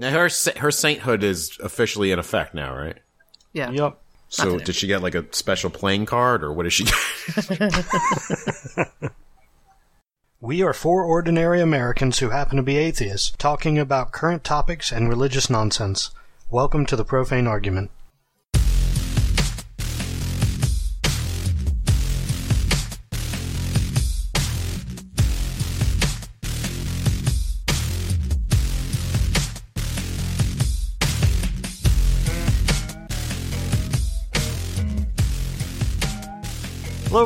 Now her her sainthood is officially in effect now, right? Yeah. Yep. So did she get like a special playing card, or what what is she? We are four ordinary Americans who happen to be atheists, talking about current topics and religious nonsense. Welcome to the Profane Argument.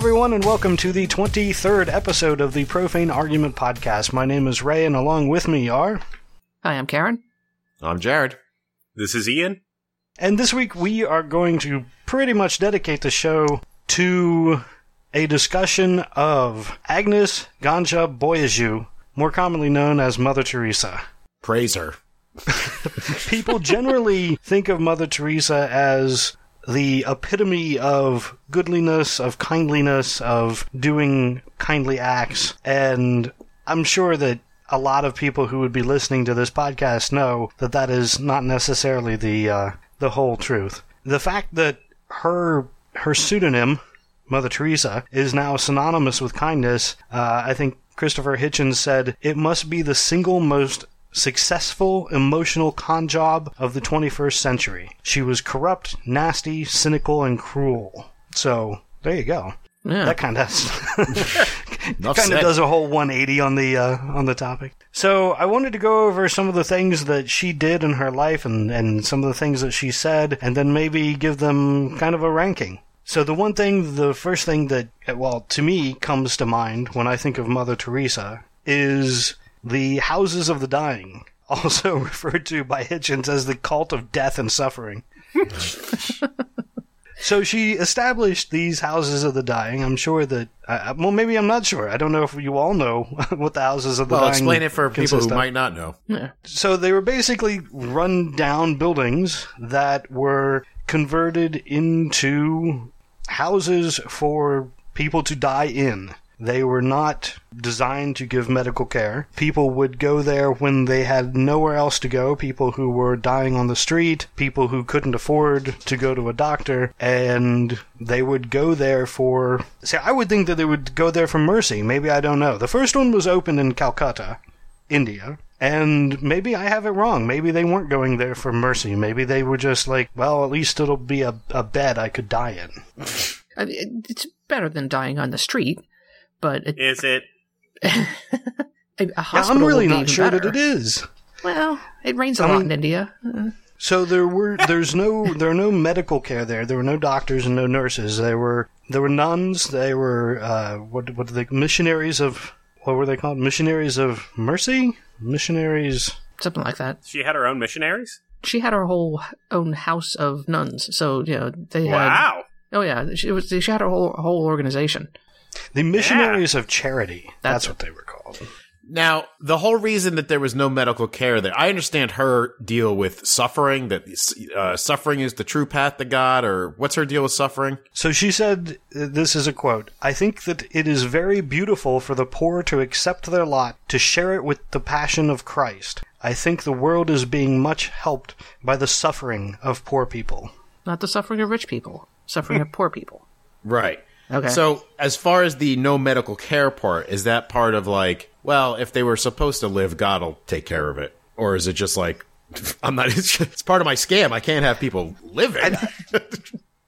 Everyone, and welcome to the 23rd episode of the Profane Argument Podcast. My name is Ray, and along with me are. Hi, I'm Karen. I'm Jared. This is Ian. And this week we are going to pretty much dedicate the show to a discussion of Agnes Gonxha Bojaxhiu, more commonly known as Mother Teresa. Praise her. People generally think of Mother Teresa as the epitome of goodliness, of kindliness, of doing kindly acts, and I'm sure that a lot of people who would be listening to this podcast know that that is not necessarily the uh, the whole truth. The fact that her her pseudonym, Mother Teresa, is now synonymous with kindness, uh, I think Christopher Hitchens said it must be the single most successful emotional con job of the 21st century. She was corrupt, nasty, cynical, and cruel. So there you go. Yeah. That kind of kind of does a whole 180 on the uh, on the topic. So I wanted to go over some of the things that she did in her life and and some of the things that she said, and then maybe give them kind of a ranking. So the one thing, the first thing that well to me comes to mind when I think of Mother Teresa is the houses of the dying, also referred to by Hitchens as the cult of death and suffering. So she established these houses of the dying. I'm sure that, uh, well, maybe I'm not sure. I don't know if you all know what the houses of the Well, dying. explain it for people who of. might not know. yeah. So they were basically run down buildings that were converted into houses for people to die in. They were not designed to give medical care. People would go there when they had nowhere else to go. People who were dying on the street, people who couldn't afford to go to a doctor, and they would go there for. See, I would think that they would go there for mercy. Maybe I don't know. The first one was opened in Calcutta. India. And maybe I have it wrong. Maybe they weren't going there for mercy. Maybe they were just like, well, at least it'll be a, a bed I could die in. I mean, It's better than dying on the street, but it, Is it? a, a Yeah, hospital I'm really not sure better. that it is. Well, it rains a I lot mean- in India. Uh, So there were there's no there are no medical care there. There were no doctors and no nurses. There were there were nuns. They were uh, what what are they missionaries of what were they called? Missionaries of mercy. Missionaries. something like that. She had her own missionaries? She had her whole own house of nuns, so you know they had. Wow. Oh yeah, she was. She had her whole whole organization. The missionaries of charity. That's, That's what they were called. Now, the whole reason that there was no medical care there, I understand her deal with suffering, that uh, suffering is the true path to God, or what's her deal with suffering? So she said, this is a quote, I think that it is very beautiful for the poor to accept their lot, to share it with the passion of Christ. I think the world is being much helped by the suffering of poor people. Not the suffering of rich people, suffering of poor people. Right. Okay. So, as far as the no medical care part, is that part of like, well, if they were supposed to live, God will take care of it? Or is it just like, I'm not, it's, it's part of my scam. I can't have people living.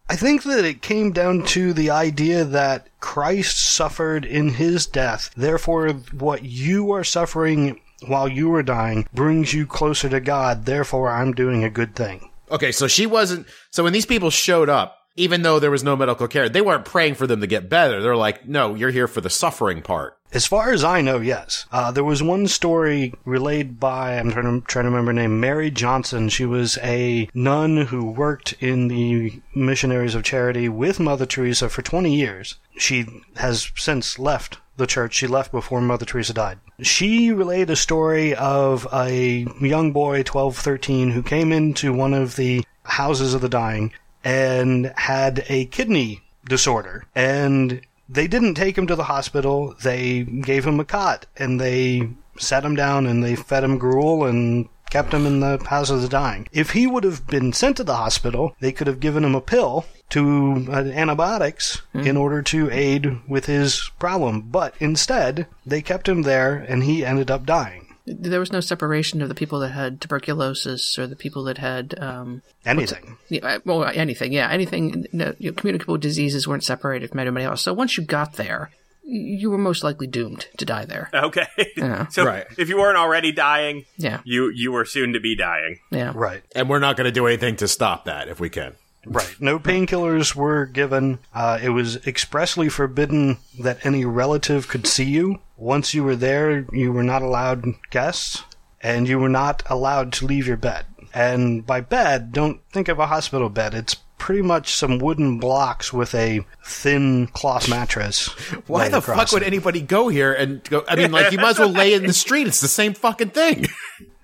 I think that it came down to the idea that Christ suffered in his death. Therefore, what you are suffering while you are dying brings you closer to God. Therefore, I'm doing a good thing. Okay, so she wasn't. So when these people showed up, even though there was no medical care, they weren't praying for them to get better. They're like, no, you're here for the suffering part. As far as I know, yes. Uh, there was one story relayed by, I'm trying to, trying to remember her name, Mary Johnson. She was a nun who worked in the Missionaries of Charity with Mother Teresa for 20 years. She has since left the church. She left before Mother Teresa died. She relayed a story of a young boy, 12, 13, who came into one of the houses of the dying and had a kidney disorder. And they didn't take him to the hospital. They gave him a cot and they sat him down and they fed him gruel and kept him in the house of the dying. If he would have been sent to the hospital, they could have given him a pill to uh, antibiotics in order to aid with his problem. But instead, they kept him there and he ended up dying. There was no separation of the people that had tuberculosis or the people that had, um, Anything. yeah, well, anything. Yeah, anything. No, you know, communicable diseases weren't separated from anybody else. So once you got there, you were most likely doomed to die there. Okay. Yeah. so Right. if you weren't already dying, Yeah, you you were soon to be dying. yeah. Right. And we're not going to do anything to stop that if we can. Right. No painkillers were given. Uh, it was expressly forbidden that any relative could see you. Once you were there, you were not allowed guests, and you were not allowed to leave your bed. And by bed, don't think of a hospital bed. It's pretty much some wooden blocks with a thin cloth mattress. Why the across fuck would anybody go here and go? I mean, like, you might as well lay in the street. It's the same fucking thing.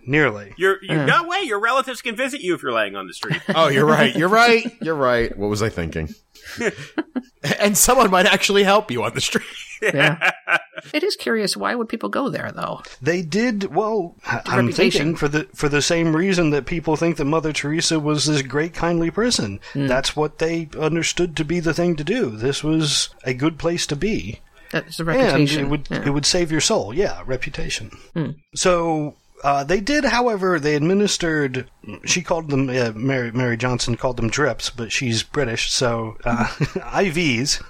Nearly. You're you no way. Your relatives can visit you if you're laying on the street. Oh, you're right. You're right. You're right. What was I thinking? and someone might actually help you on the street. yeah. It is curious. Why would people go there, though? They did well. I- I'm reputation. thinking for the for the same reason that people think that Mother Teresa was this great, kindly person. Hmm. That's what they understood to be the thing to do. This was a good place to be, That's a and reputation. it would Yeah. it would save your soul. Yeah, reputation. Hmm. So. Uh, they did, however, they administered. She called them. Uh, Mary Mary Johnson called them drips, but she's British, so uh, IVs.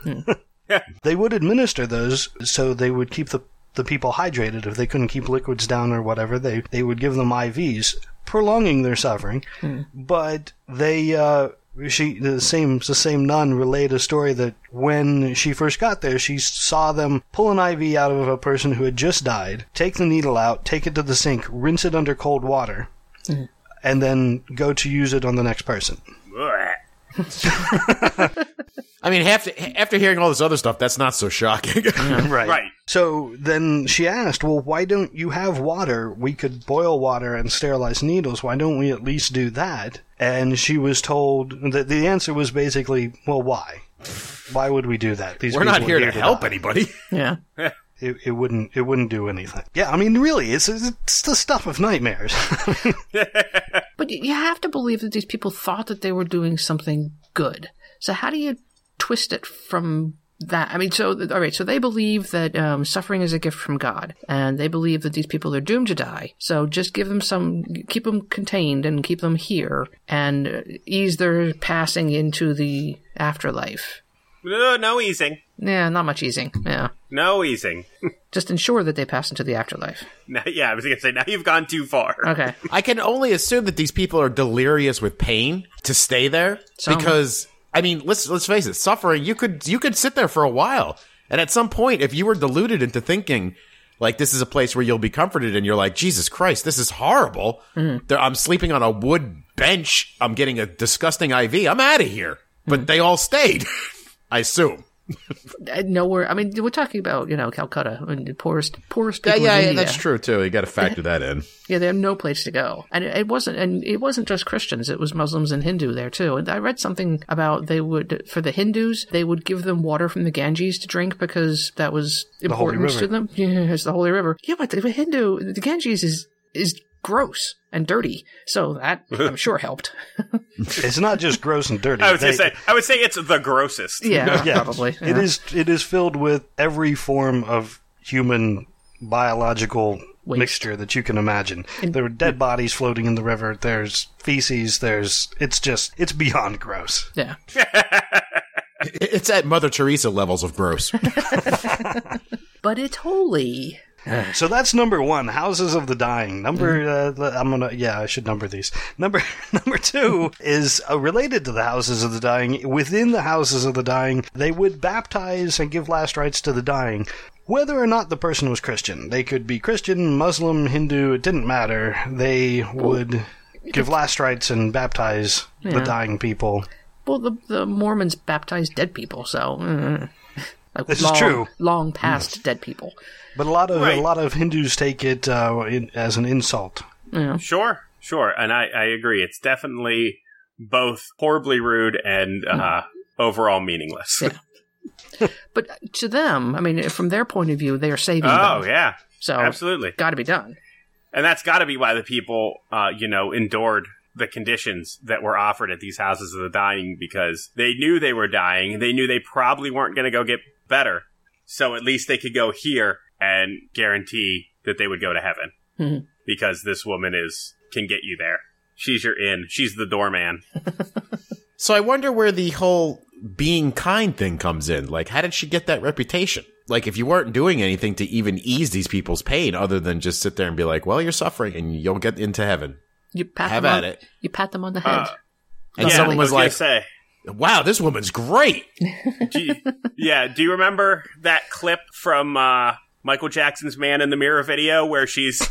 they would administer those so they would keep the the people hydrated if they couldn't keep liquids down or whatever they they would give them IVs prolonging their suffering but they uh she the same the same nun relayed a story that when she first got there she saw them pull an IV out of a person who had just died take the needle out take it to the sink rinse it under cold water mm. and then go to use it on the next person I mean, after after hearing all this other stuff, that's not so shocking. right Right. So then she asked, Well, why don't you have water? We could boil water and sterilize needles. Why don't we at least do that? And she was told that the answer was basically, Well, why? Why would we do that? These We're not people here are to help die. anybody. yeah. It, it wouldn't. It wouldn't do anything. Yeah, I mean, really, it's it's the stuff of nightmares. But you have to believe that these people thought that they were doing something good. So how do you twist it from that? I mean, so all right. So they believe that um, suffering is a gift from God, and they believe that these people are doomed to die. So just give them some, keep them contained, and keep them here, and uh, ease their passing into the afterlife. No, no easing. Yeah, not much easing. Yeah, No easing. just ensure that they pass into the afterlife. Now, yeah, I was gonna say now you've gone too far. Okay. I can only assume that these people are delirious with pain to stay there Some. because I mean, let's let's face it, suffering you could you could sit there for a while, and at some point, if you were deluded into thinking like this is a place where you'll be comforted, and you're like, Jesus Christ, this is horrible. Mm-hmm. There- I'm sleeping on a wood bench. I'm getting a disgusting IV. I'm out of here. But mm-hmm. they all stayed. I assume. Uh, Nowhere. I mean, we're talking about you know Calcutta, and the poorest, poorest Yeah, people yeah, in yeah, India. that's true too. You got to factor that in. Yeah, they have no place to go, and it, it wasn't, and it wasn't just Christians; it was Muslims and Hindu there too. And I read something about they would, for the Hindus, they would give them water from the Ganges to drink because that was Holy important to them. Yeah, it's the holy river. Yeah, but the Hindu, the Ganges is is gross and dirty, so that I'm sure helped. it's not just gross and dirty. I was gonna They- say. I would say it's the grossest. Yeah, Yeah, probably. It yeah. is. It is filled with every form of human biological Waste. mixture that you can imagine. there are dead bodies floating in the river. There's feces. There's. It's just. It's beyond gross. Yeah, It's at Mother Teresa levels of gross. but it's holy. So that's number one. Houses of the Dying. Number. Uh, I'm gonna. Yeah, I should number these. Number. Number two is uh, related to the Houses of the Dying. Within the Houses of the Dying, they would baptize and give last rites to the dying. Whether or not the person was Christian, they could be Christian, Muslim, Hindu, it didn't matter. They would give last rites and baptize the dying people. Well, the the Mormons baptize dead people, so mm, like This is true. Long past dead people. But a lot of Right. a lot of Hindus take it uh, in, as an insult. Yeah. Sure, sure, and I, I agree. It's definitely both horribly rude and uh, overall meaningless. Yeah. But to them, I mean, from their point of view, they are saving oh them. yeah, So absolutely. got to be done. And that's got to be why the people, uh, you know, endured the conditions that were offered at these houses of the dying because they knew they were dying. They knew they probably weren't going to go get better. So at least they could go here and guarantee that they would go to heaven Mhm. because this woman is can get you there. She's your in. She's the doorman. So I wonder where the whole being kind thing comes in. Like, how did she get that reputation? Like, if you weren't doing anything to even ease these people's pain other than just sit there and be like, well, you're suffering and you'll get into heaven. You pat Have them at on, it. You pat them on the head. Uh, And yeah, someone I was like, say, wow, this woman's great. do you, yeah. Do you remember that clip from uh, Michael Jackson's "Man in the Mirror" video where she's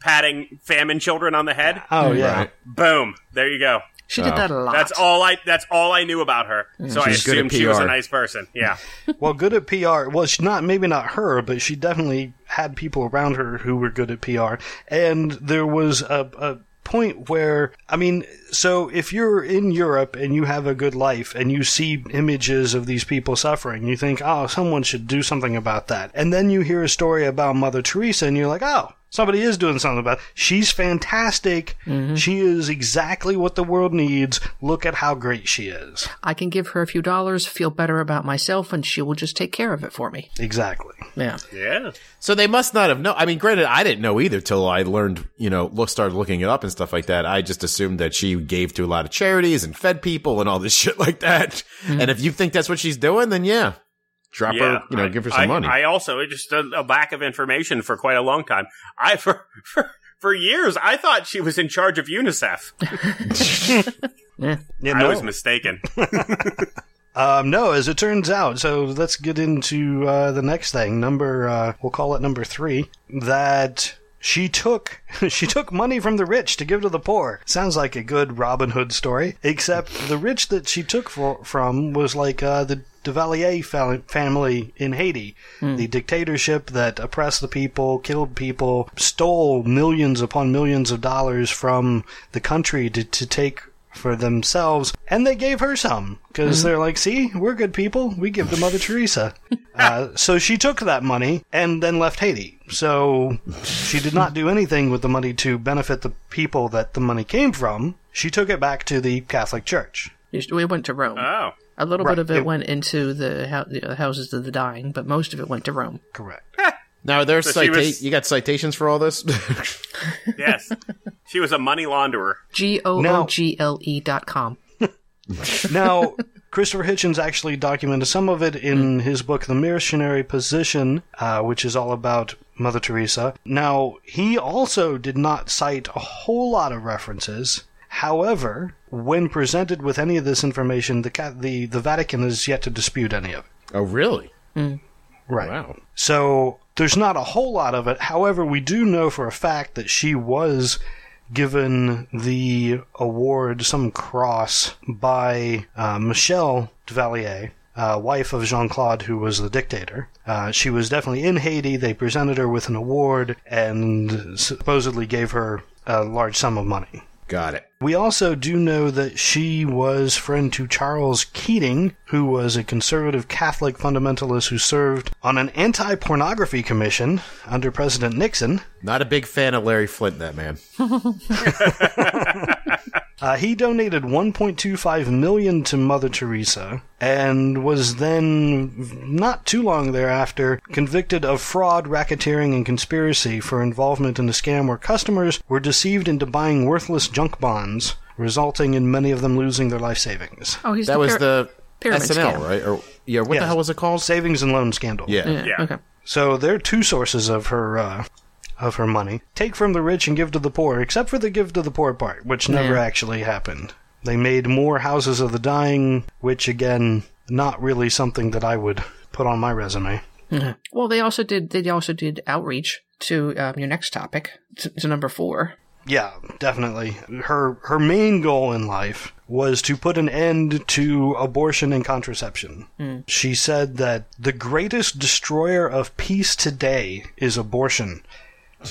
patting famine children on the head? Oh yeah. Right. Boom! There you go. she did Oh. that a lot. That's all I. That's all I knew about her. So I She's good at assumed she was a nice person. Yeah. Well, good at PR. Well, she not maybe not her, but she definitely had people around her who were good at PR. And there was a, a point where, I mean, so if you're in Europe and you have a good life and you see images of these people suffering, you think, oh, someone should do something about that. And then you hear a story about Mother Teresa and you're like, oh, somebody is doing something about it. She's fantastic. Mm-hmm. She is exactly what the world needs. Look at how great she is. I can give her a few dollars, feel better about myself, and she will just take care of it for me. Exactly. Yeah. Yeah. So they must not have known. I mean, granted, I didn't know either till I learned, you know, look, started looking it up and stuff like that. I just assumed that she gave to a lot of charities and fed people and all this shit like that. Mm-hmm. And if you think that's what she's doing, then yeah, drop Yeah, her, you know, I- give her some I, money. I also it just a, a lack of information for quite a long time. I for for for years I thought she was in charge of UNICEF. Yeah. Yeah, I was mistaken. Um, no, as it turns out. So let's get into uh, the next thing. Number, uh, we'll call it number three. That she took she took money from the rich to give to the poor. Sounds like a good Robin Hood story. Except the rich that she took for, from was like uh, the Duvalier family in Haiti, the dictatorship that oppressed the people, killed people, stole millions upon millions of dollars from the country to, to take for themselves, and they gave her some because they're like, "See, we're good people. We give to Mother Teresa." uh, so she took that money and then left Haiti. So she did not do anything with the money to benefit the people that the money came from. She took it back to the Catholic Church. We went to Rome. Oh. A little right, bit of it, it- went into the, hou- the houses of the dying, but most of it went to Rome. Correct. now, there's So cita- was- you got citations for all this? Yes. she was a money launderer. G O O G L E dot com. Now, Christopher Hitchens actually documented some of it in his book, The Missionary Position, uh, which is all about Mother Teresa. Now, he also did not cite a whole lot of references. However, when presented with any of this information, the the, the Vatican has yet to dispute any of it. oh, really? Right. Wow. So there's not a whole lot of it. However, we do know for a fact that she was given the award, some cross, by uh, Michelle Duvalier, uh, wife of Jean Claude, who was the dictator. Uh, she was definitely in Haiti. They presented her with an award and supposedly gave her a large sum of money. Got it. We also do know that she was friend to Charles Keating, who was a conservative Catholic fundamentalist who served on an anti pornography commission under President Nixon. Not a big fan of Larry Flynt, that man. Uh, he donated 1.25 million to Mother Teresa and was then not too long thereafter convicted of fraud, racketeering, and conspiracy for involvement in a scam where customers were deceived into buying worthless junk bonds, resulting in many of them losing their life savings. Oh, he's That the was pyra- the pyramid S&L, scam. right? Or yeah, what the hell was it called? Savings and loan scandal. Yeah. Yeah. Yeah. Okay. So there are two sources of her uh, of her money: take from the rich and give to the poor. Except for the give to the poor part, which never Yeah. actually happened. They made more houses of the dying, which again, not really something that I would put on my resume. Well, they also did. They also did outreach to um, your next topic, to, to number four. Yeah, definitely. Her her main goal in life was to put an end to abortion and contraception. She said that the greatest destroyer of peace today is abortion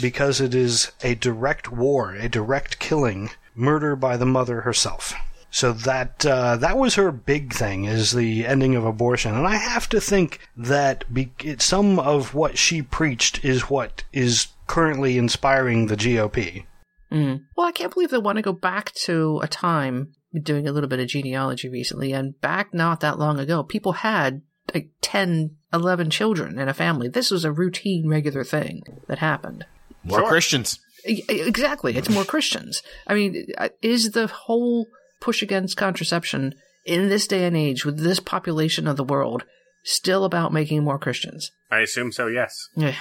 because it is a direct war, a direct killing, murder by the mother herself. So that uh, that was her big thing is the ending of abortion, and I have to think that be- it, some of what she preached is what is currently inspiring the GOP. Mm. Well, I can't believe they want to go back to a time doing a little bit of genealogy recently, and back not that long ago, people had like 10, 11 children in a family. This was a routine, regular thing that happened. More Sure. Christians. Exactly. It's more Christians. I mean, uh, is the whole push against contraception in this day and age with this population of the world still about making more Christians? I assume so. Yes. Yeah.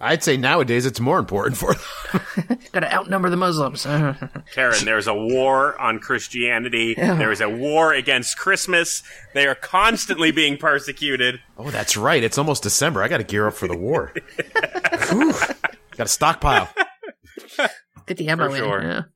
I'd say nowadays it's more important for them. Got to outnumber the Muslims. Karen, there's a war on Christianity. There is a war against Christmas. They are constantly being persecuted. oh, that's right. It's almost December. I got to gear up for the war. Whew. Got to stockpile. Get the ammo For in. sure. Yeah.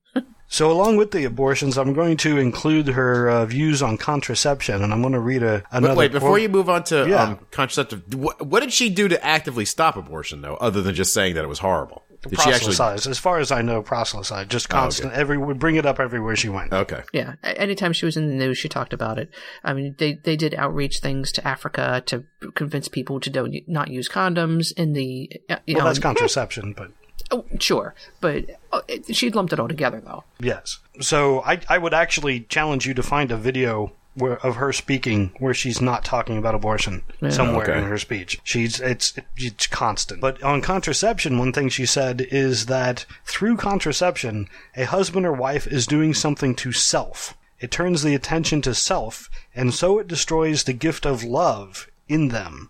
So, along with the abortions, I'm going to include her uh, views on contraception, and I'm going to read a another. Wait, wait, before quote. you move on to Yeah. um, contraceptive, what, what did she do to actively stop abortion, though, other than just saying that it was horrible? Did she actually? proselytize, as far as I know, proselytize, just constant. Every would bring it up everywhere she went. Okay. Yeah. Anytime she was in the news, she talked about it. I mean, they, they did outreach things to Africa to convince people to don't not use condoms in the. uh, You well, know, that's contraception, but oh, sure, but uh, it- she lumped it all together though. yes. So, I I would actually challenge you to find a video. Where, of her speaking where she's not talking about abortion somewhere Okay. in her speech. She's it's it's constant. But on contraception one thing she said is that through contraception a husband or wife is doing something to self. It turns the attention to self and so it destroys the gift of love in them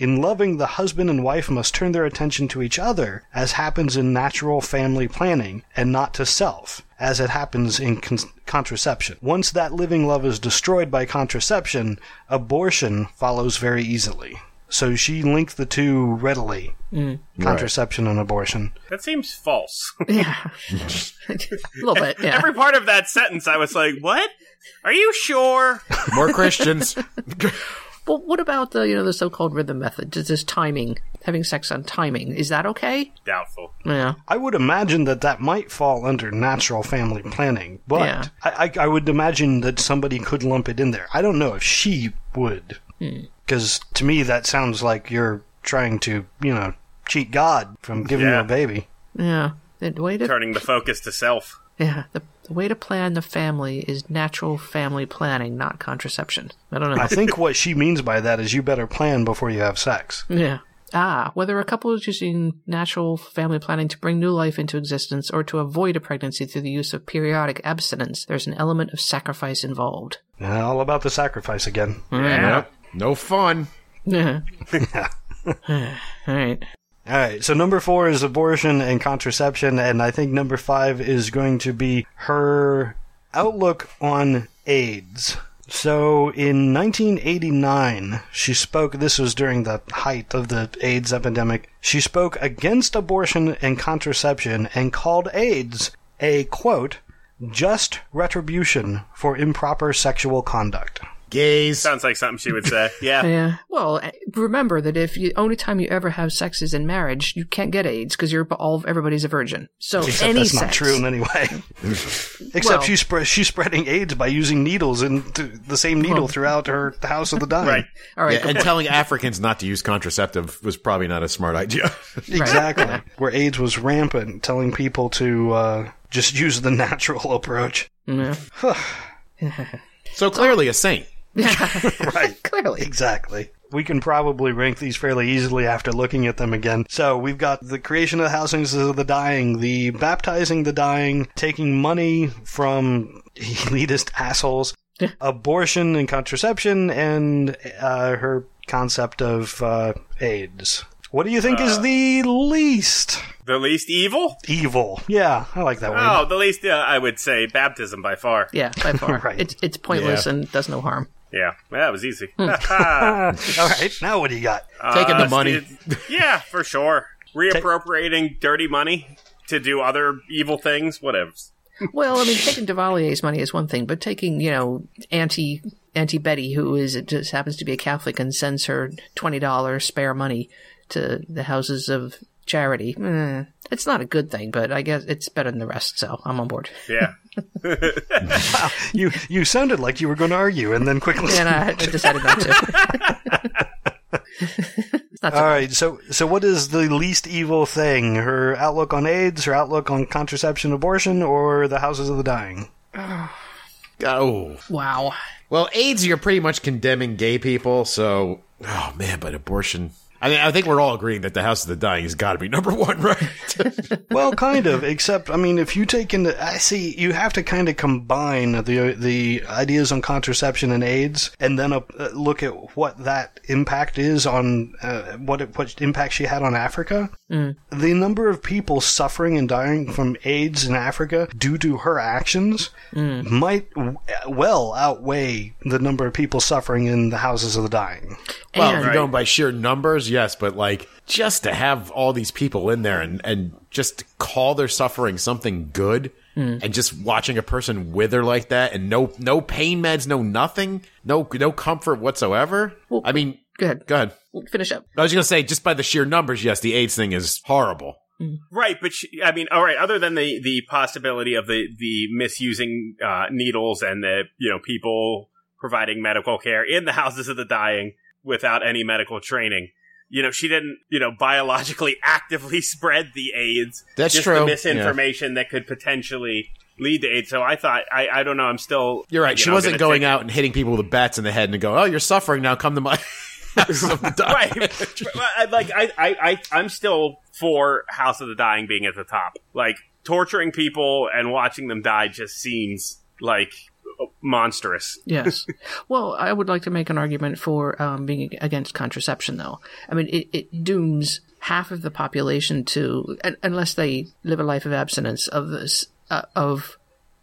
In loving, the husband and wife must turn their attention to each other, as happens in natural family planning, and not to self, as it happens in con- contraception. Once that living love is destroyed by contraception, abortion follows very easily. So she linked the two readily mm. contraception and abortion. That seems false. Yeah, a little bit. Yeah, Every part of that sentence, I was like, "What? Are you sure?" More Christians. Well, what about the you know the so-called rhythm method? Just this timing, having sex on timing, is that okay? Doubtful. Yeah, I would imagine that that might fall under natural family planning, but Yeah. I, I, I would imagine that somebody could lump it in there. I don't know if she would, hmm. because to me that sounds like you're trying to, you know, cheat God from giving you a baby. yeah. The way to Turning the focus to self. yeah the, the way to plan the family is natural family planning, not contraception. I don't know. I think what she means by that is you better plan before you have sex. Yeah. Ah, whether a couple is using natural family planning to bring new life into existence or to avoid a pregnancy through the use of periodic abstinence, there's an element of sacrifice involved. Yeah, all about the sacrifice again. Yep. No fun. Yeah. All right. All right, so number four is abortion and contraception, and I think number five is going to be her outlook on AIDS. So in 1989, she spoke, this was during the height of the AIDS epidemic, she spoke against abortion and contraception and called AIDS a, quote, just retribution for improper sexual conduct. Gays. Sounds like something she would say. Yeah. Yeah. Well, eh, remember that if you only time you ever have sex is in marriage, you can't get AIDS because you're all everybody's a virgin. So Except any that's sex, not true in any way. Except Well- she's spre- she's spreading AIDS by using needles and th- the same needle throughout her house of the dying. Right. All right. Yeah, and telling Africans not to use contraceptive was probably not a smart idea. Exactly. Where AIDS was rampant, telling people to uh, just use the natural approach. Yeah. so clearly a saint. Right. Clearly. Exactly. We can probably rank these fairly easily after looking at them again. So we've got the creation of the housings of the dying, the baptizing the dying, taking money from elitist assholes, abortion and contraception, and uh, her concept of uh, AIDS. What do you think is the least The least evil? evil? Yeah, I like that one. Oh, the least, uh, I would say baptism by far. Yeah, by far. Right. It's it's pointless Yeah. and does no harm. Yeah. Well, that was easy. All right, now what do you got? Taking the Uh, money. yeah, for sure. Reappropriating dirty money to do other evil things, whatever. Well, I mean, taking Duvalier's money is one thing, but taking, you know, Auntie Auntie Betty, who is it just happens to be a Catholic and sends her twenty dollars spare money to the houses of charity, eh, it's not a good thing, but I guess it's better than the rest, so I'm on board. Yeah. You you sounded like you were going to argue, and then quickly. And I, I decided not to. That's All all. right, so so what is the least evil thing? Her outlook on AIDS, her outlook on contraception, abortion, or the houses of the dying? Oh. Wow. Well, AIDS, you're pretty much condemning gay people, so. Oh, man, but abortion. I mean, I think we're all agreeing that the House of the Dying has got to be number one, right? Well, kind of. Except, I mean, if you take into, I see you have to kind of combine the the ideas on contraception and AIDS, and then uh, look at what that impact is on uh, what it, what impact she had on Africa. The number of people suffering and dying from AIDS in Africa due to her actions might w- well outweigh the number of people suffering in the houses of the dying. well, And- if you're going by sheer numbers, yes, but like just to have all these people in there and, and just call their suffering something good and just watching a person wither like that and no no pain meds, no nothing, no no comfort whatsoever. I mean, Go ahead. go ahead. Finish up. I was gonna say just by the sheer numbers, yes, the AIDS thing is horrible. Right, but she, I mean, all right. Other than the the possibility of the the misusing uh, needles and the you know people providing medical care in the houses of the dying without any medical training, you know, she didn't you know biologically actively spread the AIDS. That's just true, The yeah. misinformation that could potentially lead to AIDS. So I thought I I don't know. I'm still You're right. you she know, wasn't going out and hitting people with bats in the head and go, "Oh, you're suffering now. Come to my." house of the Dying." right. Like I, I, I, I'm still for House of the Dying being at the top. Like torturing people and watching them die just seems like monstrous. Yes. well, I would like to make an argument for um, being against contraception, though. I mean, it, it dooms half of the population to, un- unless they live a life of abstinence, of this uh, of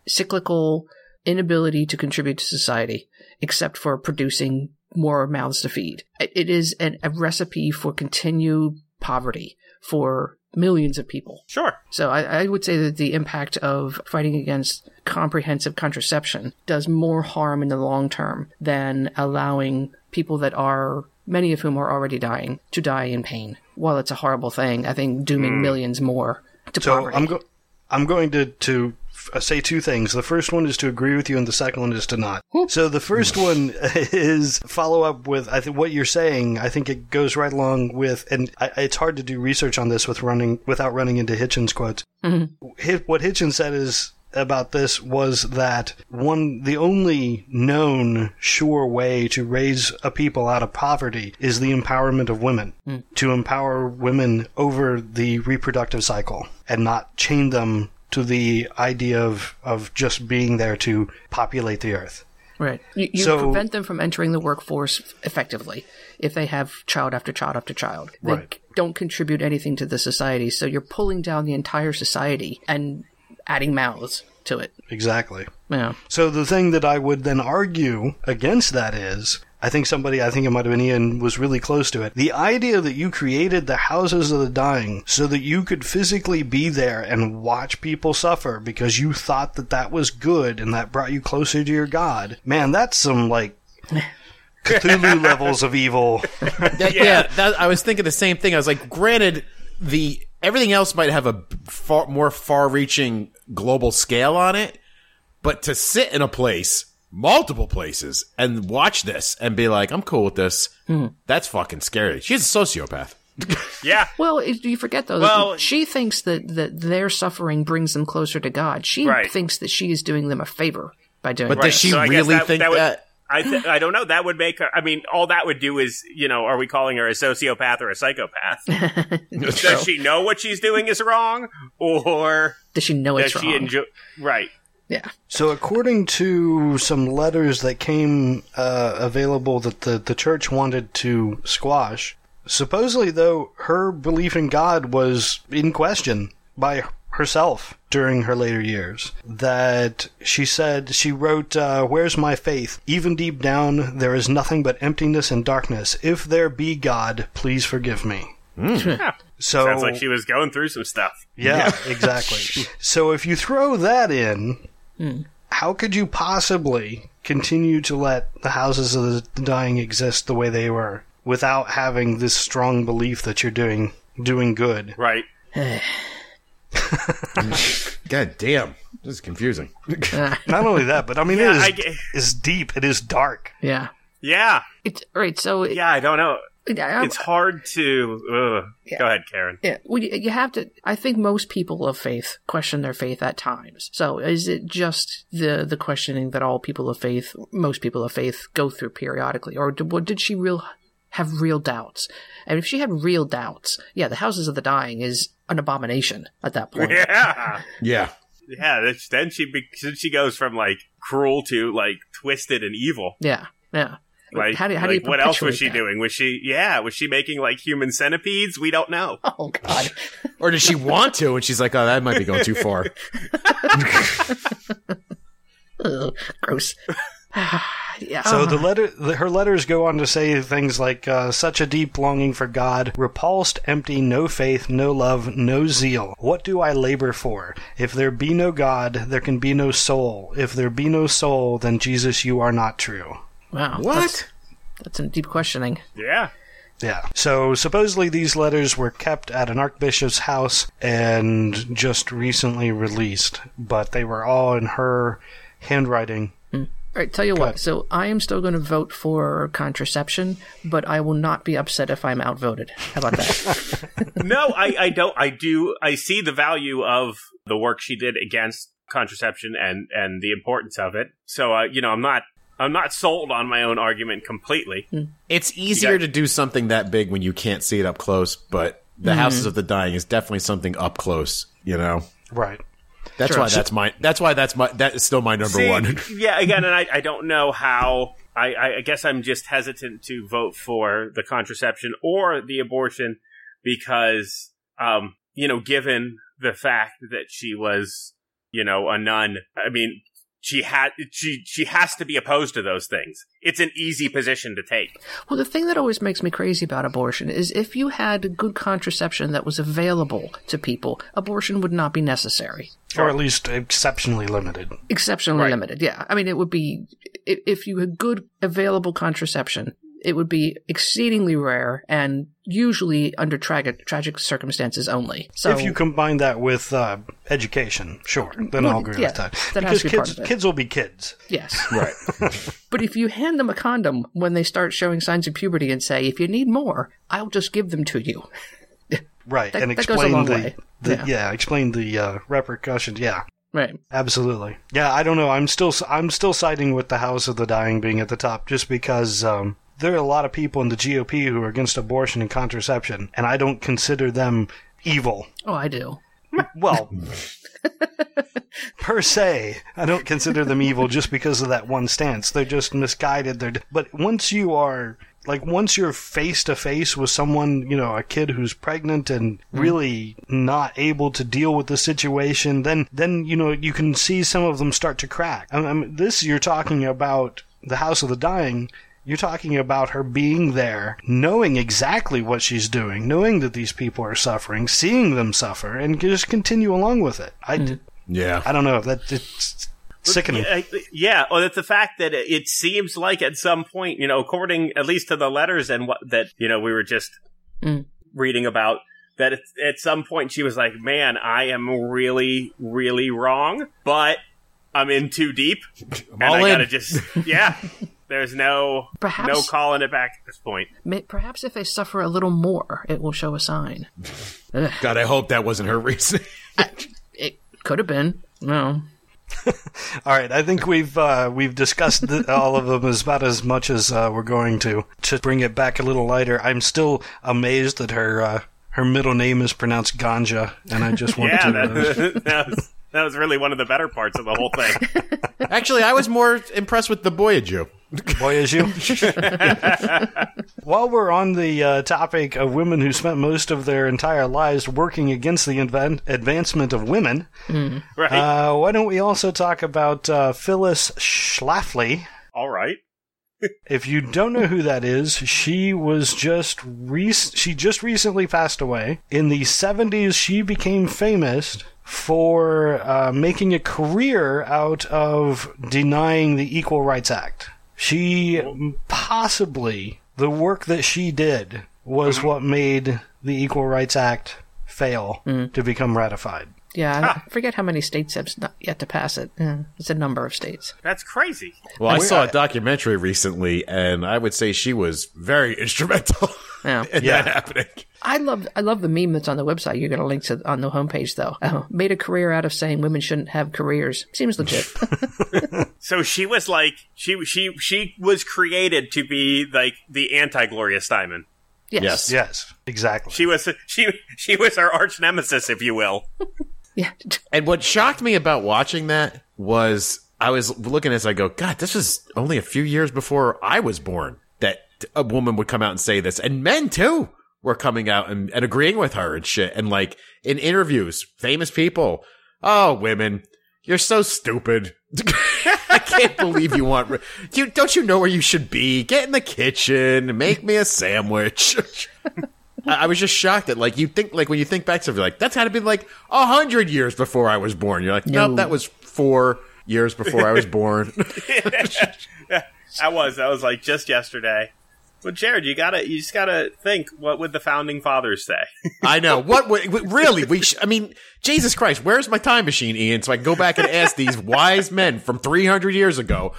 cyclical inability to contribute to society, except for producing more mouths to feed. It, it is an, a recipe for continued poverty for millions of people. Sure. So I, I would say that the impact of fighting against comprehensive contraception does more harm in the long term than allowing people that are many of whom are already dying to die in pain. While it's a horrible thing, I think dooming hmm. millions more to So poverty. I'm go- I'm going to to uh, say two things. The first one is to agree with you, and the second one is to not. So the first one is follow up with I think what you're saying. I think it goes right along with, and I, it's hard to do research on this with running without running into Hitchens quotes. Hi- What Hitchens said is about this was that one the only known sure way to raise a people out of poverty is the empowerment of women to empower women over the reproductive cycle and not chain them to the idea of of just being there to populate the earth right. You, you So- prevent them from entering the workforce effectively if they have child after child after child. They Right. don't contribute anything to the society, so you're pulling down the entire society and adding mouths to it. exactly Yeah. So the thing that I would then argue against that is, I think somebody, I think it might have been Ian, was really close to it. The idea that you created the houses of the dying so that you could physically be there and watch people suffer because you thought that that was good and that brought you closer to your God. Man, that's some like Cthulhu levels of evil. That- yeah, that, I was thinking the same thing. I was like, granted, the everything else might have a far more far-reaching global scale on it, but to sit in a place, multiple places, and watch this and be like, "I'm cool with this," hmm. that's fucking scary. She's a sociopath. Yeah. Well, it, you forget though. Well- she thinks that that their suffering brings them closer to God. She Right. thinks that she is doing them a favor by doing. But that. does she So really that- think that would- that? I th- I don't know. That would make her. I mean, all that would do is, you know, are we calling her a sociopath or a psychopath? Does she know what she's doing is wrong, or Does she know it's she wrong? enjoy? Right. Yeah. So, according to some letters that came uh, available that the, the church wanted to squash, supposedly, though, her belief in God was in question by herself during her later years. That she said, she wrote, uh, Where's my faith? Even deep down, there is nothing but emptiness and darkness. If there be God, please forgive me. Yeah. So, Sounds like she was going through some stuff. yeah, exactly. so if you throw that in, how could you possibly continue to let the houses of the dying exist the way they were without having this strong belief that you're doing doing good? Right. God damn, this is confusing. Not only that, but I mean, Yeah, it is I get- is deep. It is dark. Yeah. Yeah. It's right. So it- Yeah. I don't know. I- it's hard to. Ugh. Yeah. Go ahead, Karen. Yeah, well, you you have to. I think most people of faith question their faith at times. So, is it just the the questioning that all people of faith, most people of faith, go through periodically, or did, did she real have real doubts? And if she had real doubts, yeah, the houses of the dying is an abomination at that point. Yeah, Yeah. yeah. Then she be- then she goes from like cruel to like twisted and evil. Yeah, yeah. Like, how do how do you what else was she that? doing? Was she yeah? Was she making like human centipedes? We don't know. Oh God. Or did she want to? And she's like, oh, that might be going too far. Ugh, gross. yeah. So the letter, the, her letters go on to say things like, uh, "Such a deep longing for God, repulsed, empty, no faith, no love, no zeal. What do I labor for? If there be no God, there can be no soul. If there be no soul, then Jesus, you are not true." Wow. What? that's some deep questioning. Yeah. Yeah. So supposedly these letters were kept at an archbishop's house and just recently released, but they were all in her handwriting. All right, tell you what. ahead. So I am still going to vote for contraception, but I will not be upset if I'm outvoted. How about that? no, I, I don't. I do. I see the value of the work she did against contraception and and the importance of it. So, uh, you know, I'm not. I'm not sold on my own argument completely. It's easier Yeah. to do something that big when you can't see it up close, but the Houses of the Dying is definitely something up close, you know? Right. That's Sure. why that's my that's why that's my that is still my number See, one. yeah, again, and I, I don't know how. I, I, I guess I'm just hesitant to vote for the contraception or the abortion because, um, you know, given the fact that she was, you know, a nun. I mean, she had she she has to be opposed to those things. It's an easy position to take. well, the thing that always makes me crazy about abortion is if you had good contraception that was available to people, abortion would not be necessary. Or at least exceptionally limited. Exceptionally Right. limited. Yeah. I mean, it would be, if you had good available contraception, it would be exceedingly rare and usually under tragic, tragic circumstances only. So if you combine that with uh, education, sure, then Well, I'll agree yeah, with that. that has because to be part kids, of it. kids will be kids. yes. right. But if you hand them a condom when they start showing signs of puberty and say, if you need more, I'll just give them to you. Right. That- and that goes a explain the, the Yeah. yeah. explain the uh, repercussions. Yeah. Right. Absolutely. Yeah, I don't know. I'm still I'm still siding with the House of the Dying being at the top just because um, there are a lot of people in the GOP who are against abortion and contraception, and I don't consider them evil. Oh, I do. Well, per se, I don't consider them evil just because of that one stance. They're just misguided. They're but once you are like once you're face to face with someone, you know, a kid who's pregnant and hmm. really not able to deal with the situation, then then you know you can see some of them start to crack. I mean, this you're talking about the House of the Dying. You're talking about her being there, knowing exactly what she's doing, knowing that these people are suffering, seeing them suffer, and just continue along with it. I, Yeah. I don't know. That it's sickening. Yeah, or yeah. Well, it's the fact that it, it seems like at some point, you know, according at least to the letters and what that you know we were just Mm. reading about, that at, at some point she was like, "Man, I am really, really wrong, but I'm in too deep, and all I in." gotta just yeah." There's no Perhaps- no calling it back at this point. May- Perhaps if they suffer a little more, it will show a sign. God, I hope that wasn't her reason. It could have been. No. All right, I think we've uh, we've discussed th- all of them as about as much as uh, we're going to. To bring it back a little lighter, I'm still amazed that her uh, her middle name is pronounced Ganja, and I just want Yeah, to. uh, that, that was that was really one of the better parts of the whole thing. Actually, I was more impressed with the Boyaju. Boy, is you. While we're on the uh, topic of women who spent most of their entire lives working against the advan- advancement of women, Right? uh, why don't we also talk about uh, Phyllis Schlafly? All right. If you don't know who that is, she was just rec- she just recently passed away. In the 70s, she became famous for uh, making a career out of denying the Equal Rights Act. She possibly the work that she did was mm-hmm. what made the Equal Rights Act fail mm. to become ratified. Yeah, I forget how many states have not yet to pass it. Yeah, it's a number of states. That's crazy. Well, I saw a documentary recently, and I would say she was very instrumental Yeah. in Yeah. that happening. I love I love the meme that's on the website. You're going to link to on the homepage though. Uh, made a career out of saying women shouldn't have careers. Seems legit. So she was like she she she was created to be like the anti Gloria Steinem. yes. Yes. Yes, exactly. She was she she was her arch nemesis, if you will. Yeah. And what shocked me about watching that was I was looking as I go, God, this was only a few years before I was born that a woman would come out and say this, and men too were coming out and, and agreeing with her and shit. And like in interviews, famous people, oh, women, you're so stupid. I can't believe you want. You don't you know where you should be? Get in the kitchen, make me a sandwich. I I was just shocked that like you think like when you think back to it, you're like that's had to be like a hundred years before I was born. You're like, no, No. that was four years before I was born. I was. That was like just yesterday. But Jared, you gotta, you just gotta think. What would the founding fathers say? I know. What would really? We. Sh- I mean, Jesus Christ, where's my time machine, Ian? So I can go back and ask these wise men from 300 years ago,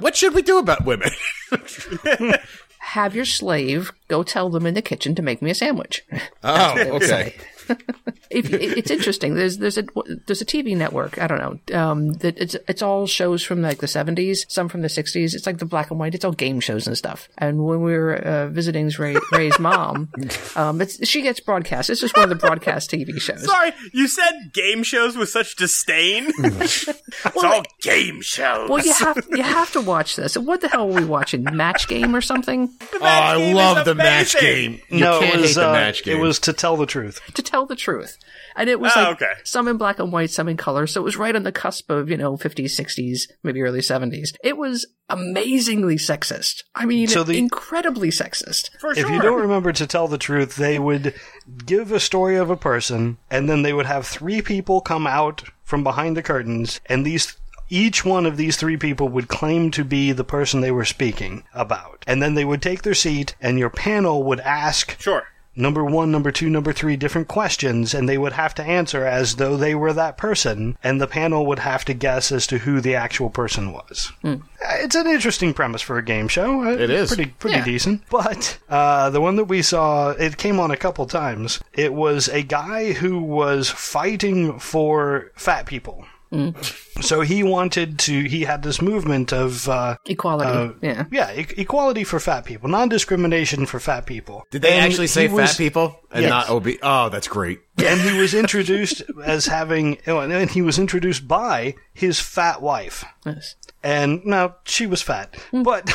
what should we do about women? Have your slave go tell them in the kitchen to make me a sandwich. Oh, okay. If, it- it's interesting. There's there's a there's a TV network. I don't know. Um, that it's it's all shows from like the 70s, some from the 60s. It's like the black and white. It's all game shows and stuff. And when we were uh, visiting Ray, Ray's mom, um, it's, she gets broadcast. It's just one of the broadcast TV shows. Sorry, you said game shows with such disdain. it's all game shows. Well, you have you have to watch this. What the hell are we watching? Match game or something? Oh, I love the match game. You no, can't it was hate the uh, match game. it was to tell the truth. to tell the truth. And it was Oh, like okay. some in black and white, some in color. So it was right on the cusp of, you know, 50s, 60s, maybe early 70s. It was amazingly sexist. I mean, So the- incredibly sexist. For If sure. you don't remember to tell the truth, they would give a story of a person, and then they would have three people come out from behind the curtains, and these each one of these three people would claim to be the person they were speaking about. And then they would take their seat, and your panel would ask sure. Number one, number two, number three different questions, and they would have to answer as though they were that person, and the panel would have to guess as to who the actual person was. Uh, It's an interesting premise for a game show. Uh, It is. pretty pretty Yeah. decent. But uh, the one that we saw, it came on a couple times. It was a guy who was fighting for fat people. So he wanted to. He had this movement of. Uh, Equality. uh, yeah. yeah, e- equality for fat people, non-discrimination for fat people. Did they And actually say he was- fat people and Yes. not obese? Oh, that's great. and he was introduced as having, oh, and he was introduced by his fat wife. Yes. And now she was fat, mm. but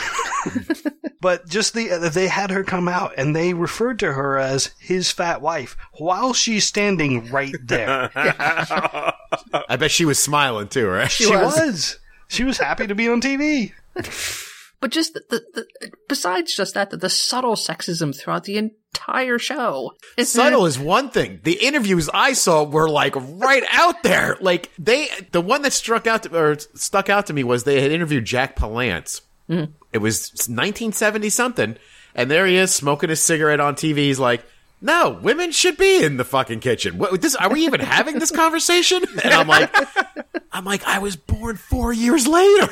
but just the uh, they had her come out and they referred to her as his fat wife while she's standing right there. I bet she was smiling too, right? she was. was. She was happy to be on TV. But just the, the, the besides just that, the, the subtle sexism throughout the entire show. It's Subtle is one thing. The interviews I saw were like right out there. Like they, the one that struck out to, or stuck out to me was they had interviewed Jack Palance. Mm. It was 1970 something, and there he is smoking a cigarette on TV. He's like, "No, women should be in the fucking kitchen. What, this are we even having this conversation?" And I'm like, "I'm like, I was born four years later."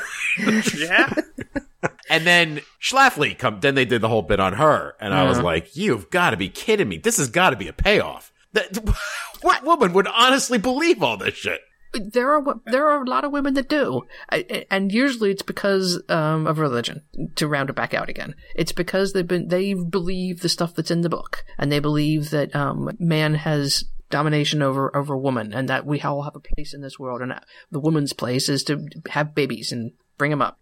Yeah. And then Schlafly come. Then they did the whole bit on her, and I was like, "You've got to be kidding me! This has got to be a payoff." That, what woman would honestly believe all this shit? there are there are a lot of women that do, I- and usually it's because um, of religion. To round it back out again, it's because they've been they believe the stuff that's in the book, and they believe that um, man has domination over over woman, and that we all have a place in this world, and the woman's place is to have babies and bring them up.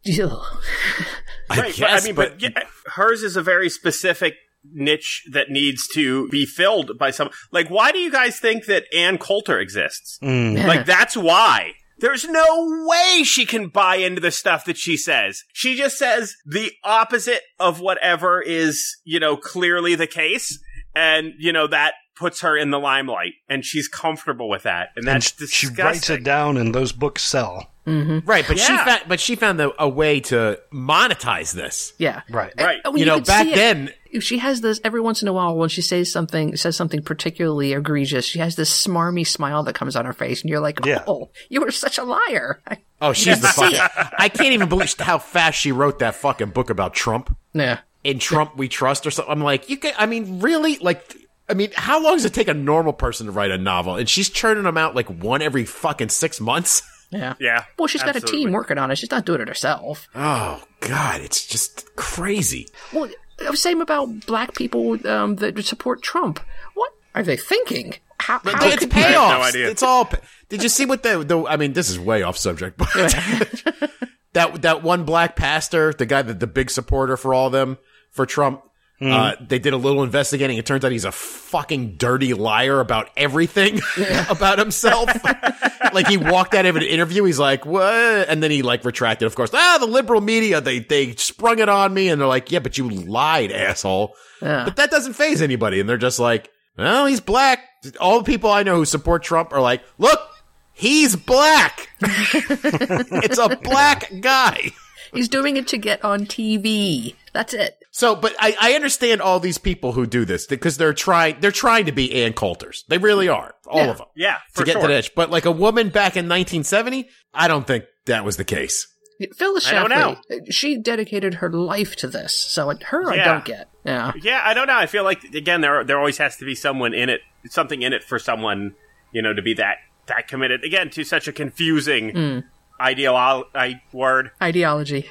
I Right, guess, but I mean, but, yeah, hers is a very specific niche that needs to be filled by some. Like, why do you guys think that Ann Coulter exists? Mm. Like, that's why. There's no way she can buy into the stuff that she says. She just says the opposite of whatever is, you know, clearly the case. And, you know, that puts her in the limelight and she's comfortable with that. And And that's she writes it down, and those books sell. Mm-hmm. right? But she Yeah. found, but she found a, a way to monetize this. yeah, Right. Right. and when you know, back see it- then she has this every once in a while when she says something says something particularly egregious. She has this smarmy smile that comes on her face, and you're like, Yeah. "Oh, you were such a liar." Oh, she's the fucking. I can't even believe how fast she wrote that fucking book about Trump. Yeah. In Trump We Trust or something. I'm like, you can. I mean, really? Like, I mean, how long does it take a normal person to write a novel? And she's churning them out like one every fucking six months. Yeah. Yeah. Well, she's got a team working on it. She's not doing it herself. Oh God, it's just crazy. Well, same about black people um, that support Trump. What are they thinking? How, how it's could payoffs. no idea. It's all. pa- Did you see what the? the I mean, this is way off subject, but that that one black pastor, the guy that the big supporter for all of them for Trump. Uh, they did a little investigating. It turns out he's a fucking dirty liar about everything about himself. like he walked out of an interview, he's like, "What?" And then he like retracted. Of course, ah, the liberal media they they sprung it on me, and they're like, "Yeah, but you lied, asshole." Yeah. But that doesn't phase anybody, and they're just like, "Well, he's black." All the people I know who support Trump are like, "Look, he's black. it's a black guy." He's doing it to get on TV. That's it. So, but I, I understand all these people who do this because they're trying they're trying to be Ann Coulters. They really are, all Yeah. of them, Yeah, to get sure. to the edge. But like a woman back in 1970, I don't think that was the case. Phyllis I don't Schlafly, uh, she dedicated her life to this. So it- her, I don't get. Yeah. Yeah, I don't know. I feel like again there there always has to be someone in it, something in it for someone, you know, to be that that committed again to such a confusing hmm. ideal I, word. Ideology.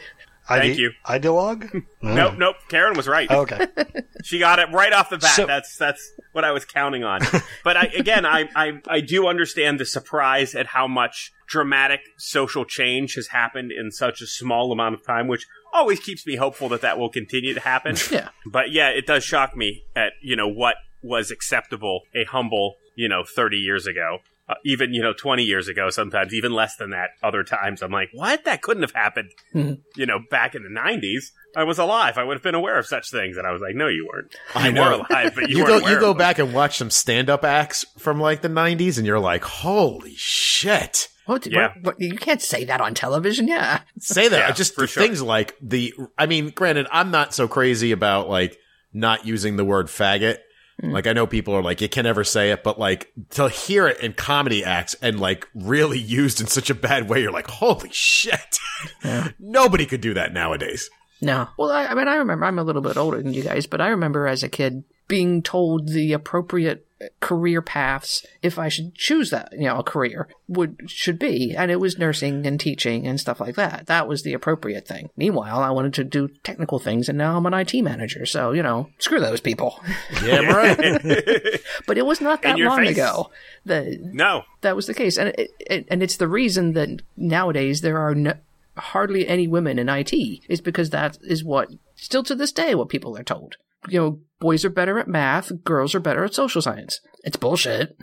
Thank you. Ideologue? Nope, nope. Karen was right. Okay. She got it right off the bat. So- that's that's what I was counting on. but I, again, I, I I do understand the surprise at how much dramatic social change has happened in such a small amount of time, which always keeps me hopeful that that will continue to happen. Yeah. But yeah, it does shock me at you know what was acceptable a humble you know 30 years ago. Uh, even you know 20 years ago sometimes even less than that other times i'm like what that couldn't have happened Mhm. you know back in the 90s i was alive i would have been aware of such things and i was like no you weren't I you know. were alive but you, You weren't go aware you go of them. back and watch some stand up acts from like the 90s, and you're like, holy shit. What, Yeah. what, what- you can't say that on television. Yeah. Say that. Yeah, just for sure. things like the. I mean, granted, I'm not so crazy about like not using the word faggot. Mm. Like I know people are like, you can never say it, but like to hear it in comedy acts and like really used in such a bad way, you're like, holy shit. Nobody could do that nowadays. No. Well, I, I mean, I remember, I'm a little bit older than you guys, but I remember as a kid being told the appropriate career paths, if I should choose that, you know, a career, would, should be. And it was nursing and teaching and stuff like that. That was the appropriate thing. Meanwhile, I wanted to do technical things and now I'm an IT manager. So, you know, screw those people. Yeah, right. but it was not that long face. ago that no that was the case, and it, it, and it's the reason that nowadays there are no, hardly any women in IT is because that is what still to this day what people are told. You know, boys are better at math, girls are better at social science. It's bullshit.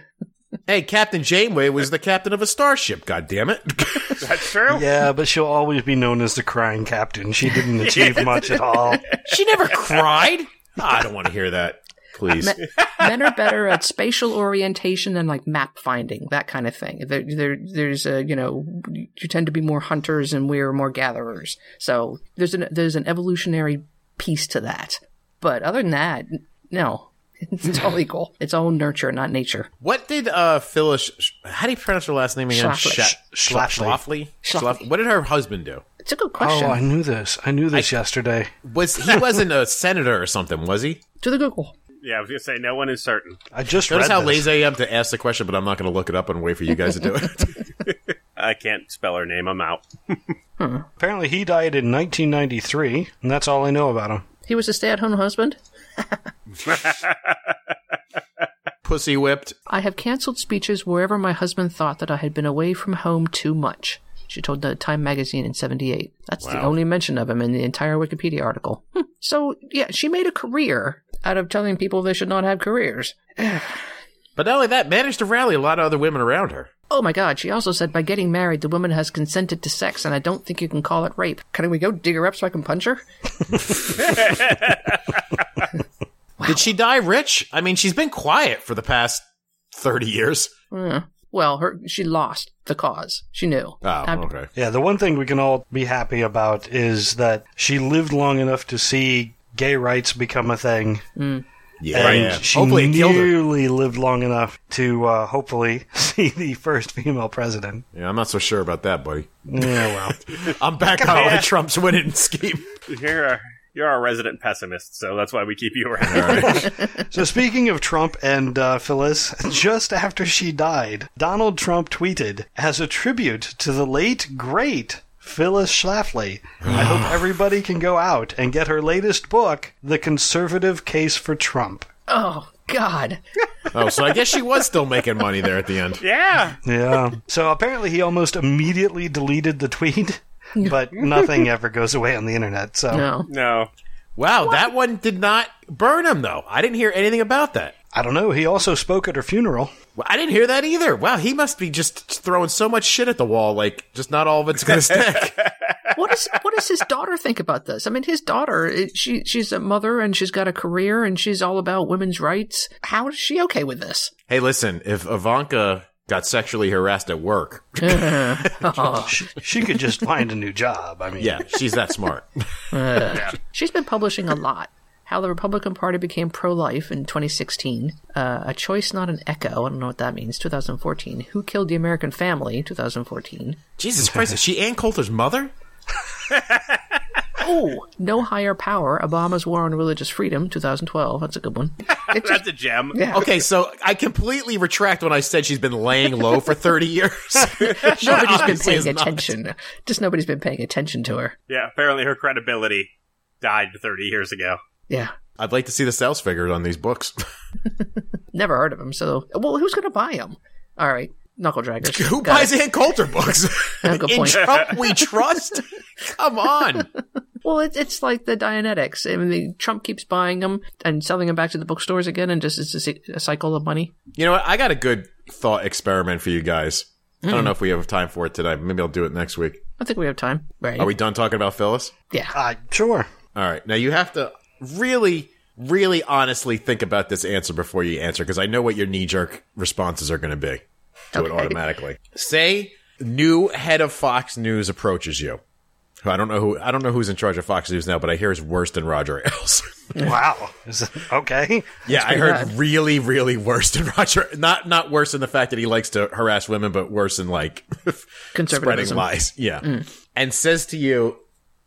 hey, Captain Janeway was the captain of a starship. God damn it! that's true Yeah, but she'll always be known as the crying captain. She didn't achieve much at all. she never cried. I don't want to hear that. Please. Men, men are better at spatial orientation and like map finding, that kind of thing. There, there, there's a, you know, you tend to be more hunters and we're more gatherers. So there's an, there's an evolutionary piece to that. But other than that, no, it's all equal. It's all nurture, not nature. What did uh Phyllis? How do you pronounce her last name again? Schlafly. Schla- Schlafly. Schlafly. Schlafly. What did her husband do? It's a good question. Oh, I knew this. I knew this yesterday. Was he wasn't a senator or something? Was he? to the Google. yeah i was gonna say no one is certain I just Notice read how this. lazy I am to ask the question, but I'm not going to look it up and wait for you guys to do it. i can't spell her name i'm out Apparently, he died in 1993, and that's all I know about him. He was a stay-at-home husband. Pussy whipped. I have canceled speeches wherever my husband thought that I had been away from home too much. She told the Time magazine in 78. That's the only mention of him in the entire Wikipedia article. Hmm. So, yeah, she made a career out of telling people they should not have careers. But not only that, managed to rally a lot of other women around her. Oh my god, she also said by getting married, the woman has consented to sex, and I don't think you can call it rape. Can we go dig her up so I can punch her? Did she die rich? I mean, she's been quiet for the past 30 years. Uh, well, her she lost the cause. She knew. Oh, I'm- okay. Yeah, the one thing we can all be happy about is that she lived long enough to see gay rights become a thing. Yeah, and yeah. she hopefully it killed nearly lived long enough to uh, hopefully see the first female president. Yeah, I'm not so sure about that, buddy. Yeah, well. I'm back on the Trump's winning scheme. You're a, you're our resident pessimist, so that's why we keep you around. So speaking of Trump and uh, Phyllis, just after she died, Donald Trump tweeted, "As a tribute to the late great Phyllis Schlafly, I hope everybody can go out and get her latest book, The Conservative Case for Trump." Oh God. Oh, so I guess she was still making money there at the end. yeah. Yeah. so apparently he almost immediately deleted the tweet, but nothing ever goes away on the internet. So No. No. Wow, that one did not burn him though. I didn't hear anything about that. I don't know. He also spoke at her funeral. Well, I didn't hear that either. Wow, he must be just throwing so much shit at the wall. Like, just not all of it's gonna stick. What does what does his daughter think about this? I mean, his daughter, she she's a mother and she's got a career and she's all about women's rights. How is she okay with this? hey, listen, if Ivanka got sexually harassed at work, oh. She, she could just find a new job. I mean, yeah, she's that smart. Uh, she's been publishing a lot. How the Republican Party became pro-life in 2016. Uh, a choice, not an echo. I don't know what that means. 2014. Who killed the American family? 2014. Jesus Christ, is she Ann Coulter's mother? Oh, no higher power. Obama's war on religious freedom. 2012. That's a good one. Just, That's a gem. yeah. Okay, so I completely retract when I said she's been laying low for 30 years. Nobody's been paying is not. attention. Just nobody's been paying attention to her. Yeah, apparently her credibility died 30 years ago. Yeah. I'd like to see the sales figures on these books. Never heard of him. So, well, who's going to buy them? All right. Knuckle draggers. Who Got buys it. Ann Coulter books? good In point. Trump we trust? Come on. Well, it, it's like the Dianetics. I mean, the, Trump keeps buying them and selling them back to the bookstores again, and just it's a, a cycle of money. You know what? I got a good thought experiment for you guys. I Hmm. don't know if we have time for it today. Maybe I'll do it next week. I think we have time. Right. Are we done talking about Phyllis? yeah. uh, sure. All right. Now you have to really, really honestly think about this answer before you answer because I know what your knee jerk responses are going to be to it automatically. Say new head of Fox News approaches you. I don't know who I don't know who's in charge of Fox News now, but I hear it's worse than Roger Ailes. Wow. Okay. yeah, I heard bad. really, really worse than Roger. Not not worse in the fact that he likes to harass women, but worse in like spreading lies. Yeah. And says to you,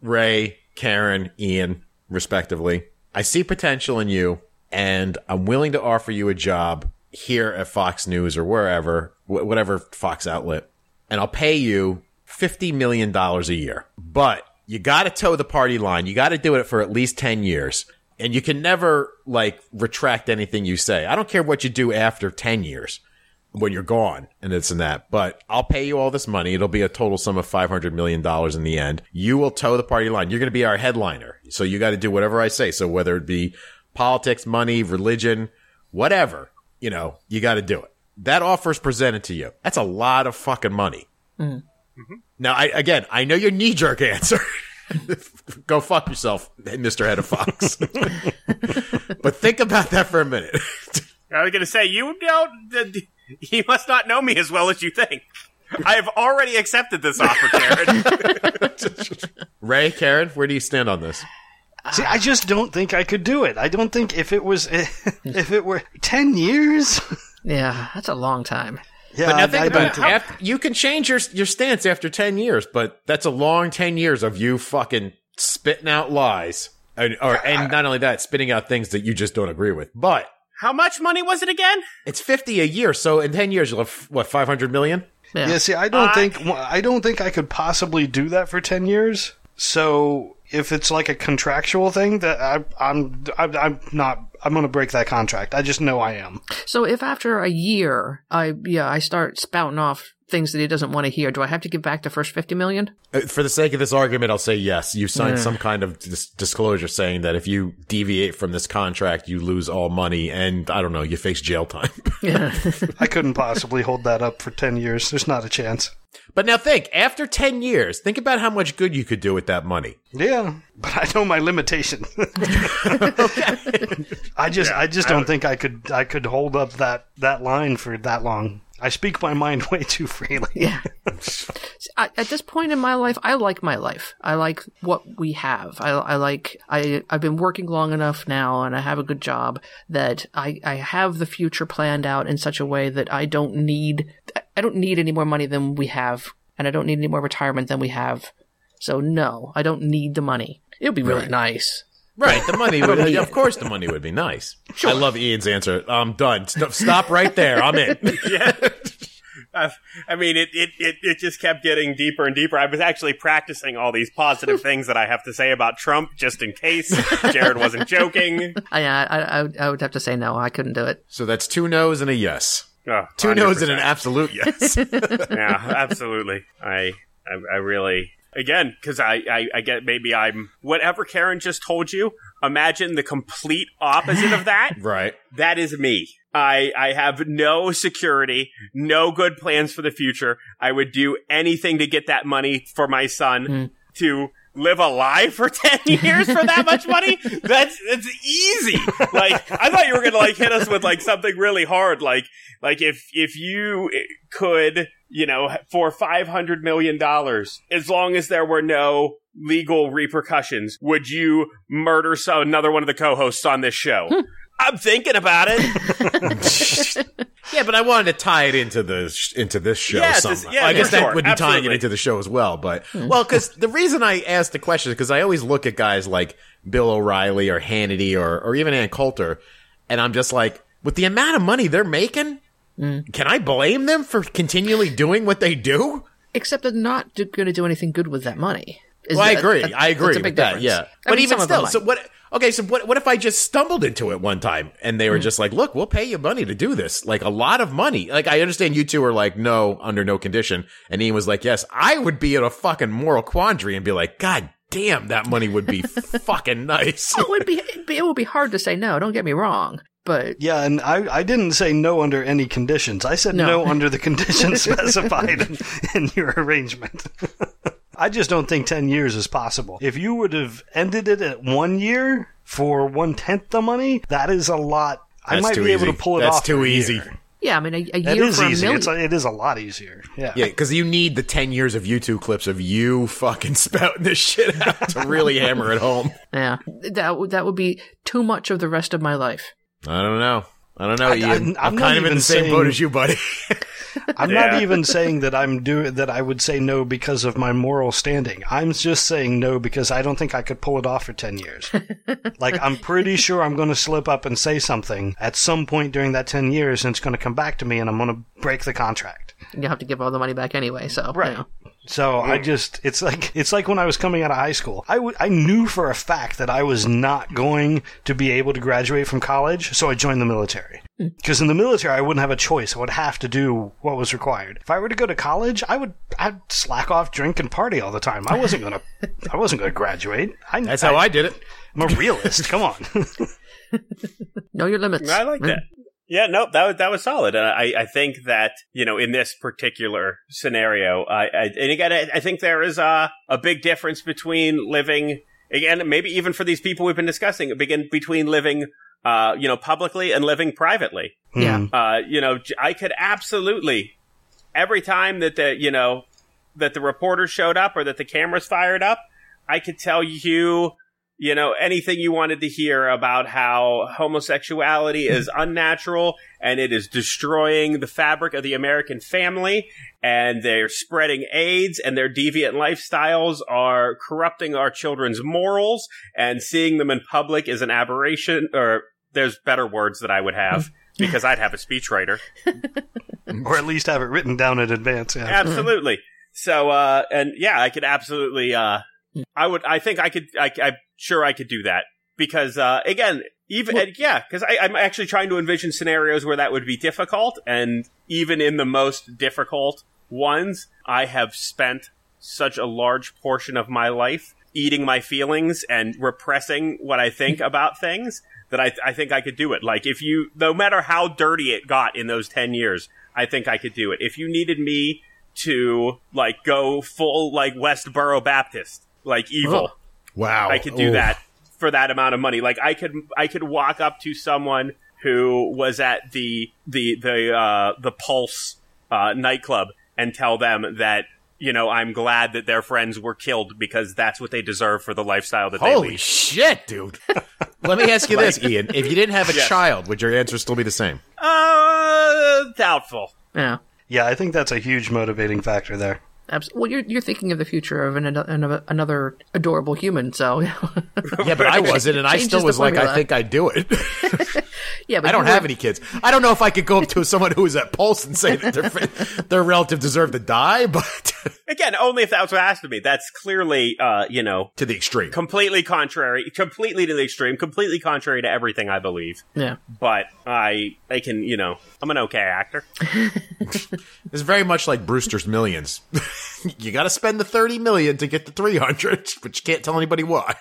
Ray, Karen, Ian, respectively, I see potential in you and I'm willing to offer you a job here at Fox News or wherever, wh- whatever Fox outlet, and I'll pay you $50 million a year. But you got to toe the party line. You got to do it for at least 10 years. And you can never, like, retract anything you say. I don't care what you do after 10 years when you're gone and it's and that. But I'll pay you all this money. It'll be a total sum of $500 million in the end. You will toe the party line. You're going to be our headliner. So you got to do whatever I say. So whether it be politics, money, religion, whatever, you know, you got to do it. That offer's presented to you. That's a lot of fucking money. Mm-hmm. Mm-hmm. Now, I, again, I know your knee jerk answer. Go fuck yourself, Mr. Head of Fox. but think about that for a minute. I was going to say, you don't. He must not know me as well as you think. I have already accepted this offer, Karen. Ray, Karen, where do you stand on this? See, I just don't think I could do it. I don't think if it was if it were ten years. Yeah, that's a long time. Yeah, But now think I about don't it. After, you can change your your stance after ten years, but that's a long ten years of you fucking spitting out lies, and, or and not only that, spitting out things that you just don't agree with. But How much money was it again? it's fifty a year, so in ten years you'll have what five hundred million. Yeah. Yeah, see, I don't I- think I don't think I could possibly do that for ten years. So if it's like a contractual thing, that I, I'm I'm I'm not I'm going to break that contract. I just know I am. So if after a year, I yeah, I start spouting off things that he doesn't want to hear, do I have to give back the first fifty million? Uh, For the sake of this argument, I'll say yes. You signed some kind of dis- disclosure saying that if you deviate from this contract, you lose all money, and I don't know, you face jail time. Yeah. I couldn't possibly hold that up for ten years. There's not a chance. but now think, after ten years, think about how much good you could do with that money. Yeah, but I know my limitation. I just I just don't think I could I could hold up that that line for that long. I speak my mind way too freely. Yeah. I, at this point in my life, I like my life. I like what we have. I, I like, I, I've been working long enough now and I have a good job that I, I have the future planned out in such a way that I don't need, I don't need any more money than we have and I don't need any more retirement than we have. So no, I don't need the money. It would be really Right. nice. Right, the money would. of course, the money would be nice. I love Ian's answer. I'm done. Stop, stop right there. I'm in. yeah. I, I mean, it, it, it, it just kept getting deeper and deeper. I was actually practicing all these positive things that I have to say about Trump just in case Jared wasn't joking. I, I, I, would- I would have to say no. I couldn't do it. So that's two no's and a yes. Oh, Two no's and an absolute yes. yeah, absolutely. I, I, I really, again, because I, I, I get maybe I'm whatever Karen just told you. Imagine the complete opposite of that. right. That is me. I, I have no security, no good plans for the future. I would do anything to get that money for my son hmm. to live a lie for 10 years for that much money. That's, that's easy. Like, I thought you were going to like hit us with like something really hard. Like, like if, if you could, you know, for $500 million, as long as there were no legal repercussions, would you murder so another one of the co-hosts on this show? Hmm. I'm thinking about it. Yeah, but I wanted to tie it into the sh- into this show Yeah, somehow. this- yeah, I guess for that sure. would be tying it into the show as well. But hmm. well, because the reason I asked the question is because I always look at guys like Bill O'Reilly or Hannity or or even Ann Coulter, and I'm just like, with the amount of money they're making, can I blame them for continually doing what they do? Except they're not going to do anything good with that money. Is Well, I agree. that- I agree with big that. Yeah, I but mean, even some of them still, so what? Okay, so what? What if I just stumbled into it one time and they were Hmm. just like, "Look, we'll pay you money to do this, like a lot of money." Like I understand you two are like, "No, under no condition," and Ian was like, "Yes." I would be in a fucking moral quandary and be like, "God damn, that money would be fucking nice." it would be it would be hard to say no. Don't get me wrong, but Yeah, and I, I didn't say no under any conditions. I said No. no, under the conditions specified in, in your arrangement. I just don't think 10 years is possible. If you would have ended it at one year for one tenth the money, that is a lot. I might too be able to pull it That's off. That's too easy. year. yeah, I mean, a, a year is for a easy. million. It's a, it is a lot easier. Yeah. Yeah, because you need the ten years of YouTube clips of you fucking spouting this shit out to really hammer it home. yeah, that would that would be too much of the rest of my life. I don't know. I don't know, I- Ian. I'm- I'm, I'm not kind of in the same boat as you, buddy. I'm Yeah. not even saying that I'm do that I would say no because of my moral standing. I'm just saying no because I don't think I could pull it off for 10 years. like I'm pretty sure I'm going to slip up and say something at some point during that 10 years and it's going to come back to me and I'm going to break the contract. You have to give all the money back anyway. So Right. you know. So I just it's like it's like when I was coming out of high school. I, w- I knew for a fact that I was not going to be able to graduate from college, so I joined the military. Hmm. Because in the military, I wouldn't have a choice. I would have to do what was required. If I were to go to college, I would I'd slack off, drink, and party all the time. I wasn't gonna I wasn't gonna graduate. I, That's how I did it. I'm a realist. Come on. know your limits. I like that. Yeah, no, that was, that was solid. And I, I think that, you know, in this particular scenario, I, I and again, I, I think there is a, a big difference between living, again, maybe even for these people we've been discussing, begin between living, uh, you know, publicly and living privately. Yeah. Hmm. Uh, you know, j- I could absolutely, every time that the, you know, that the reporters showed up or that the cameras fired up, I could tell you, you know, anything you wanted to hear about how homosexuality is unnatural and it is destroying the fabric of the American family and they're spreading AIDS and their deviant lifestyles are corrupting our children's morals and seeing them in public is an aberration or there's better words that I would have because I'd have a speechwriter. or at least have it written down in advance. Yeah. absolutely. So, uh, and yeah, I could absolutely, uh, I would, I think I could, I, I'm sure I could do that because, uh, again, even, and yeah, because I'm actually trying to envision scenarios where that would be difficult. And even in the most difficult ones, I have spent such a large portion of my life eating my feelings and repressing what I think about things that I, I think I could do it. Like if you, no matter how dirty it got in those 10 years, I think I could do it. If you needed me to like go full like Westboro Baptist, like evil, Oh. Wow, I could do Ooh. that for that amount of money. Like I could, I could walk up to someone who was at the the the uh, the Pulse uh, nightclub and tell them that you know I'm glad that their friends were killed because that's what they deserve for the lifestyle that they live. Holy lead. shit, dude. Let me ask you this, Ian. If you didn't have a Yes. child, would your answer still be the same? Uh, doubtful. Yeah. Yeah, I think that's a huge motivating factor there. Well, you're you're thinking of the future of an, another, another adorable human, so Yeah, but I wasn't, and I still was like, I think I'd do it. yeah. But I don't have any kids. I don't know if I could go up to someone who is at Pulse and say that their, their relative deserved to die, but Again, only if that was asked of me. That's clearly, uh, you know, to the extreme. completely contrary, completely to the extreme, completely contrary to everything I believe. Yeah. But I, I can, you know, I'm an okay actor. It's very much like Brewster's Millions. you got to spend the 30 million to get the 300, but you can't tell anybody why.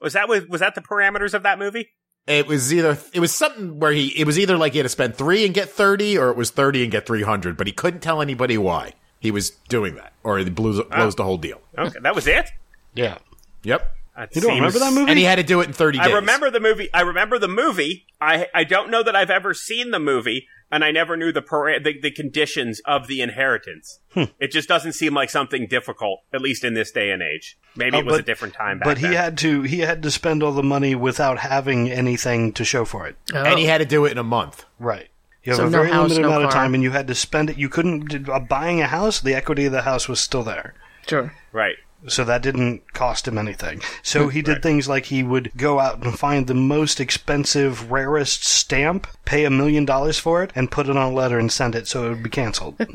Was that was, was that the parameters of that movie? It was either it was something where he it was either like he had to spend 3 and get 30 or it was 30 and get 300, but he couldn't tell anybody why he was doing that or he blows, blows the whole deal. Okay, that was it. Yeah. Yep. That You don't seems- remember that movie? And he had to do it in 30 days. I remember the movie. I remember the movie. I I don't know that I've ever seen the movie, and I never knew the para- the, the conditions of the inheritance. Hmm. It just doesn't seem like something difficult, at least in this day and age. Maybe Oh, it was a different time back But he then. had to he had to spend all the money without having anything to show for it. Oh. And he had to do it in a month. Right. You have So a no very house, limited no amount of time, and you had to spend it. You couldn't uh, buying a house. The equity of the house was still there, sure. right. So that didn't cost him anything. So he did things like he would go out and find the most expensive, rarest stamp, pay a million dollars for it, and put it on a letter and send it, so it would be canceled.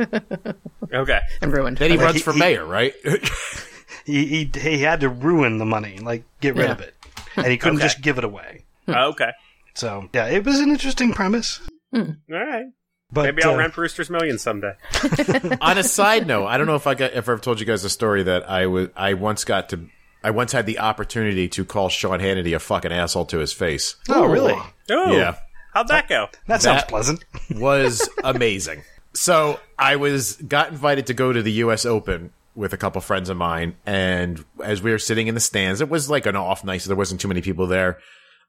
Okay. And ruined. Then he Like, runs he- for he- mayor, right? he, he he had to ruin the money, like get rid Yeah. of it, and he couldn't Okay. just give it away. Oh, okay. So yeah, it was an interesting premise. Hmm. All right. But Maybe I'll uh, rent Brewster's Millions someday. On a side note, I don't know if I got if I've told you guys a story that I was I once got to I once had the opportunity to call Sean Hannity a fucking asshole to his face. Oh, really? Oh, Yeah. How'd that go? That sounds pleasant. was amazing. So I was got invited to go to the U.S. Open with a couple friends of mine, and as we were sitting in the stands, it was like an off night, so there wasn't too many people there.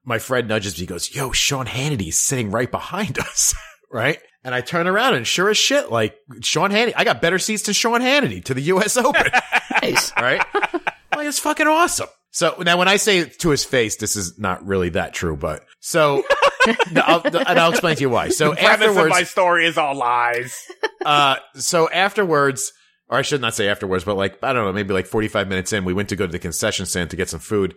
My friend nudges me, he goes, "Yo, Sean Hannity's sitting right behind us." right? And I turn around and sure as shit, like Sean Hannity, I got better seats than Sean Hannity to the U.S. Open. Nice. right? like it's fucking awesome. So now, when I say it to his face, this is not really that true, but so, no, I'll, and I'll explain to you why. So Premise of afterwards, my story is all lies. uh, so afterwards, or I should not say afterwards, but like I don't know, maybe like forty-five minutes in, we went to go to the concession stand to get some food,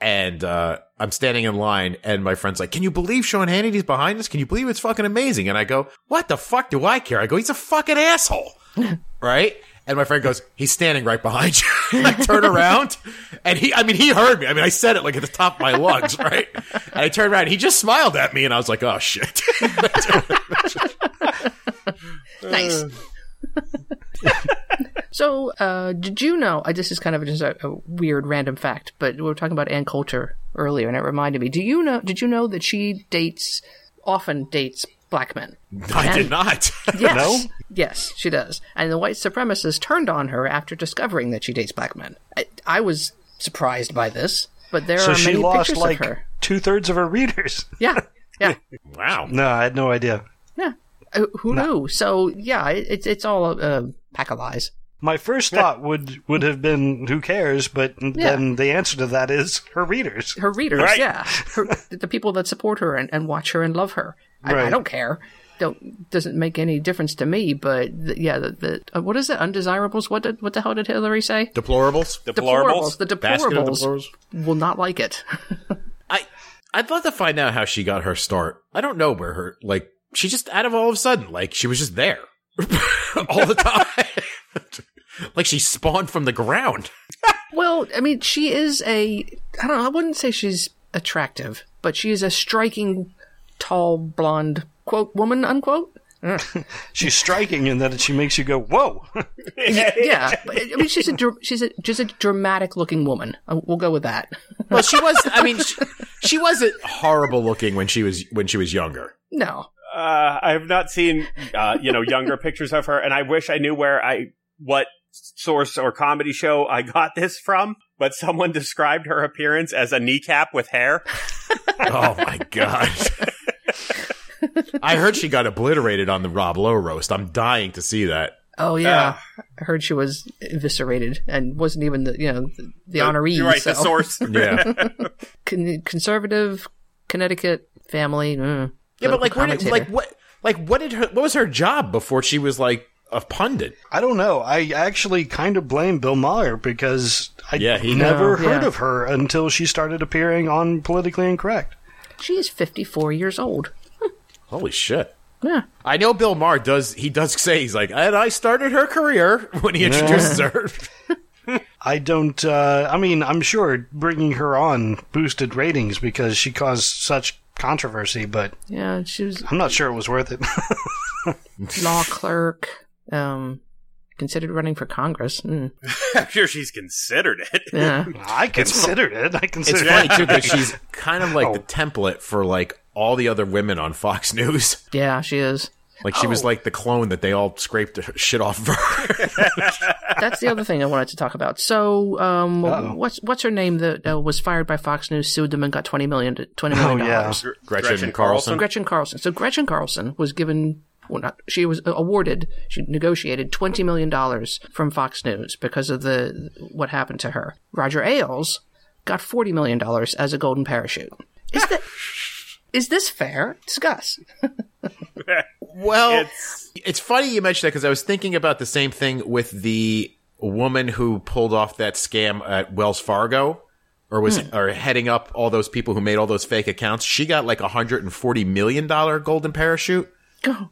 and uh, I'm standing in line, and my friend's like, "Can you believe Sean Hannity's behind us? Can you believe it's fucking amazing?" And I go, "What the fuck do I care?" I go, "He's a fucking asshole, right?" And my friend goes, "He's standing right behind you." And I turn around, and he—I mean, he heard me. I mean, I said it like at the top of my lungs, right? And I turned around, and he just smiled at me, and I was like, "Oh shit." Nice. So, uh, did you know? Uh, this is kind of just a, a weird random fact, but we were talking about Ann Coulter earlier, and it reminded me. Do you know? Did you know that she dates often dates black men? I did not. Yes. No? Yes, she does. And the white supremacists turned on her after discovering that she dates black men. I, I was surprised by this, but there So are she many lost pictures like of her. two thirds of her readers. Yeah, yeah, wow. No, I had no idea. yeah. Uh, who knew? So yeah, it, it's it's all a, a pack of lies. My first thought would would have been, "Who cares?" But then the answer to that is her readers. Her readers, Right. yeah, her, the people that support her and, and watch her and love her. I, I don't care. Don't doesn't make any difference to me. But the, yeah, the, the uh, what is it? Undesirables. What did what the hell did Hillary say? Deplorables. Deplorables. The deplorables deplorables. will not like it. I I'd love to find out how she got her start. I don't know where her like she just out of all of a sudden like she was just there all the time. like she spawned from the ground. Well, I mean, she is a. I don't know. I wouldn't say she's attractive, but she is a striking, tall, blonde quote woman unquote. She's striking in that she makes you go, "Whoa!" Yeah, I mean, she's a she's a just a dramatic looking woman. Uh, We'll go with that. Well, she was. I mean, she, she wasn't horrible looking when she was when she was younger. No, Uh, I have not seen, uh, you know, younger pictures of her, and I wish I knew where I, what source or comedy show I got this from, but someone described her appearance as a kneecap with hair. Oh my god. I heard she got obliterated on the Rob Lowe roast. I'm dying to see that. Oh yeah, I heard she was eviscerated and wasn't even the you know the, the honoree. You're right, so. the source. Yeah. Con- conservative Connecticut family. mm, yeah, but like, political where did, like what, like what did her, what was her job before she was like a pundit? I don't know. I actually kind of blame Bill Maher because I Yeah, he- never No, heard yeah. of her until she started appearing on Politically Incorrect. she is 54 years old. Holy shit. Yeah. I know Bill Maher does. He does say he's like, and I started her career when he introduces her. I don't. Uh, I mean, I'm sure bringing her on boosted ratings because she caused such controversy, but Yeah, she was I'm not sure it was worth it. law clerk. Um, considered running for Congress. Mm, I'm sure she's considered it. yeah. I considered it. I considered. It's funny too because she's kind of like the Oh. template for like all the other women on Fox News. Yeah, she is. Like she was Oh. like the clone that they all scraped shit off of her. That's the other thing I wanted to talk about. So, um, Uh-oh. what's what's her name that uh, was fired by Fox News, sued them, and got twenty million twenty Oh million yeah. dollars. Gretchen Carlson. Gretchen Carlson. So Gretchen Carlson was given. Well, not, she was uh, awarded. She negotiated twenty million dollars from Fox News because of the what happened to her. Roger Ailes got forty million dollars as a golden parachute. Is that is this fair? Discuss. Well, It's- it's, funny you mentioned that because I was thinking about the same thing with the woman who pulled off that scam at Wells Fargo, or was hmm. or heading up all those people who made all those fake accounts. She got like a hundred and forty million dollar golden parachute, Go.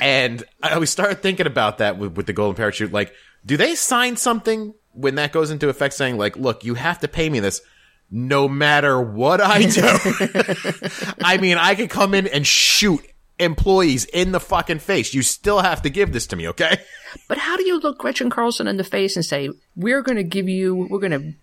And I always started thinking about that with, with the golden parachute. Like, do they sign something when that goes into effect, saying like, "Look, you have to pay me this." No matter what I do, I mean, I could come in and shoot employees in the fucking face. You still have to give this to me, okay? But how do you look Gretchen Carlson in the face and say, "We're going to give you, we're going to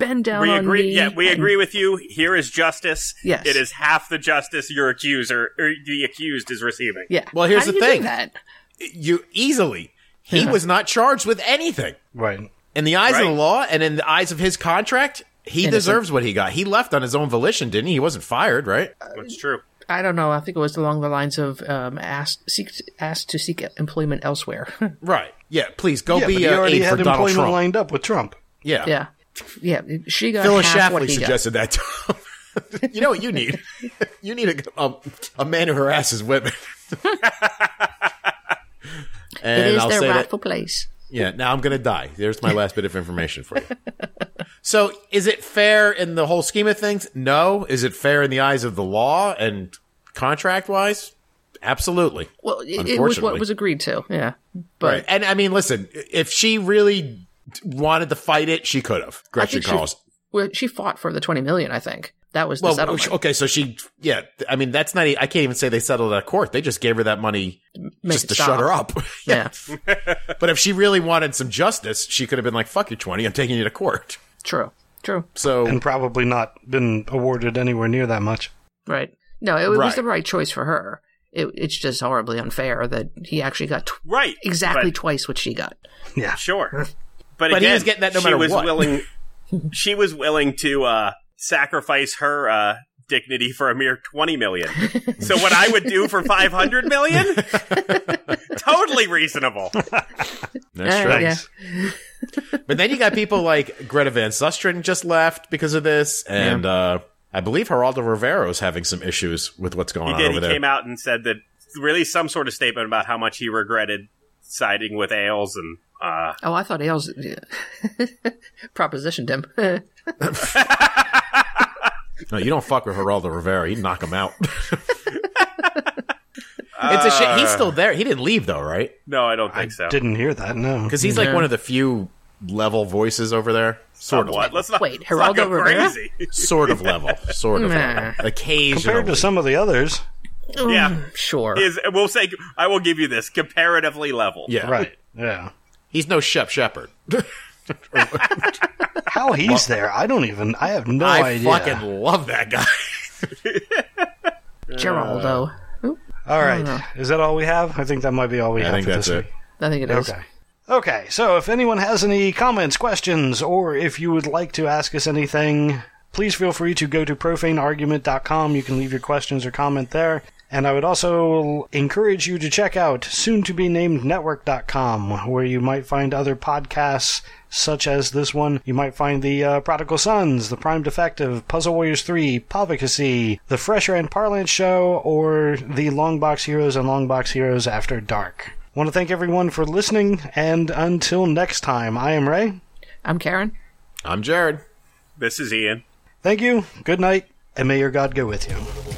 bend down We on agree. me"? Yeah, we and- agree with you. Here is justice. Yes. it is half the justice your accuser or the accused is receiving. Yeah. Well, here's How the do you do thing. that? You easily. He was not charged with anything. Right. In the eyes of the law and in the eyes of his contract, he Innocent. deserves what he got. He left on his own volition, didn't he? He wasn't fired, right? That's true. I don't know. I think it was along the lines of um, asked seek asked to seek employment elsewhere. Right. Yeah, please go Yeah, be but he uh, already aide for had Donald employment Trump. lined up with Trump. Yeah. yeah, yeah. She got Phyllis half what Schlafly he got. suggested that to him. you know what you need? you need a, a, a man who harasses women. It is I'll their say that rightful place. Yeah, now I'm going to die. There's my last bit of information for you. So, is it fair in the whole scheme of things? No. Is it fair in the eyes of the law and contract wise? Absolutely. Well, it, it was what was agreed to. Yeah, Right. but And I mean, listen, if she really wanted to fight it, she could have. Gretchen think she, Carlson. well, she fought for the twenty million. I think that was the Well, settlement. okay, so she, yeah, I mean, that's not, I can't even say they settled at court. They just gave her that money Make just to stop. shut her up. yeah, But if she really wanted some justice, she could have been like, fuck your 20, I'm taking you to court. true, true. So, And probably not been awarded anywhere near that much. Right. No, it, it was the right choice for her. It, it's just horribly unfair that he actually got tw- Right. exactly But- twice what she got. Yeah. Sure. But, But he again, was getting that no she matter was what. willing. she was willing to uh, sacrifice her uh, dignity for a mere twenty million. so what I would do for five hundred million, totally reasonable. that's Uh, right. yeah. But then you got people like Greta Van Susteren just left because of this, and uh, I believe Geraldo Rivera's having some issues with what's going He on did. over He there. came out and said that released some sort of statement about how much he regretted siding with Ailes and. Uh, Oh, I thought Ailes propositioned him. No, you don't fuck with Geraldo Rivera. He'd knock him out. it's a shit. He's still there. He didn't leave though, right? no, I don't I think so. didn't hear that, no. Because he's like Yeah. one of the few level voices over there. Sort of. Somewhat. Let's not, Wait, let's not Geraldo go Rivera? crazy. Sort of level. Sort of. Nah. level. Occasionally. Compared to some of the others. yeah, sure. is we'll say I will give you this comparatively level. Yeah. Right. Yeah. He's no Shep Shepherd. How he's there, I don't even, I have no I idea. fucking love that guy. Geraldo. Oop, All right. Is that all we have? I think that might be all we I have think for that's this it. week. I think it is. Okay. Okay, so if anyone has any comments, questions, or if you would like to ask us anything, please feel free to go to profaneargument.com. You can leave your questions or comment there. And I would also encourage you to check out soon to be named network.com, where you might find other podcasts such as this one. You might find the uh, Prodigal Sons, the Prime Defective, Puzzle Warriors 3, Palvicacy, the Fresher and Parlance Show, or the Longbox Heroes and Longbox Heroes After Dark. Want to thank everyone for listening, and until next time, I am Ray. I'm Karen. I'm Jared. This is Ian. Thank you, good night, and may your God go with you.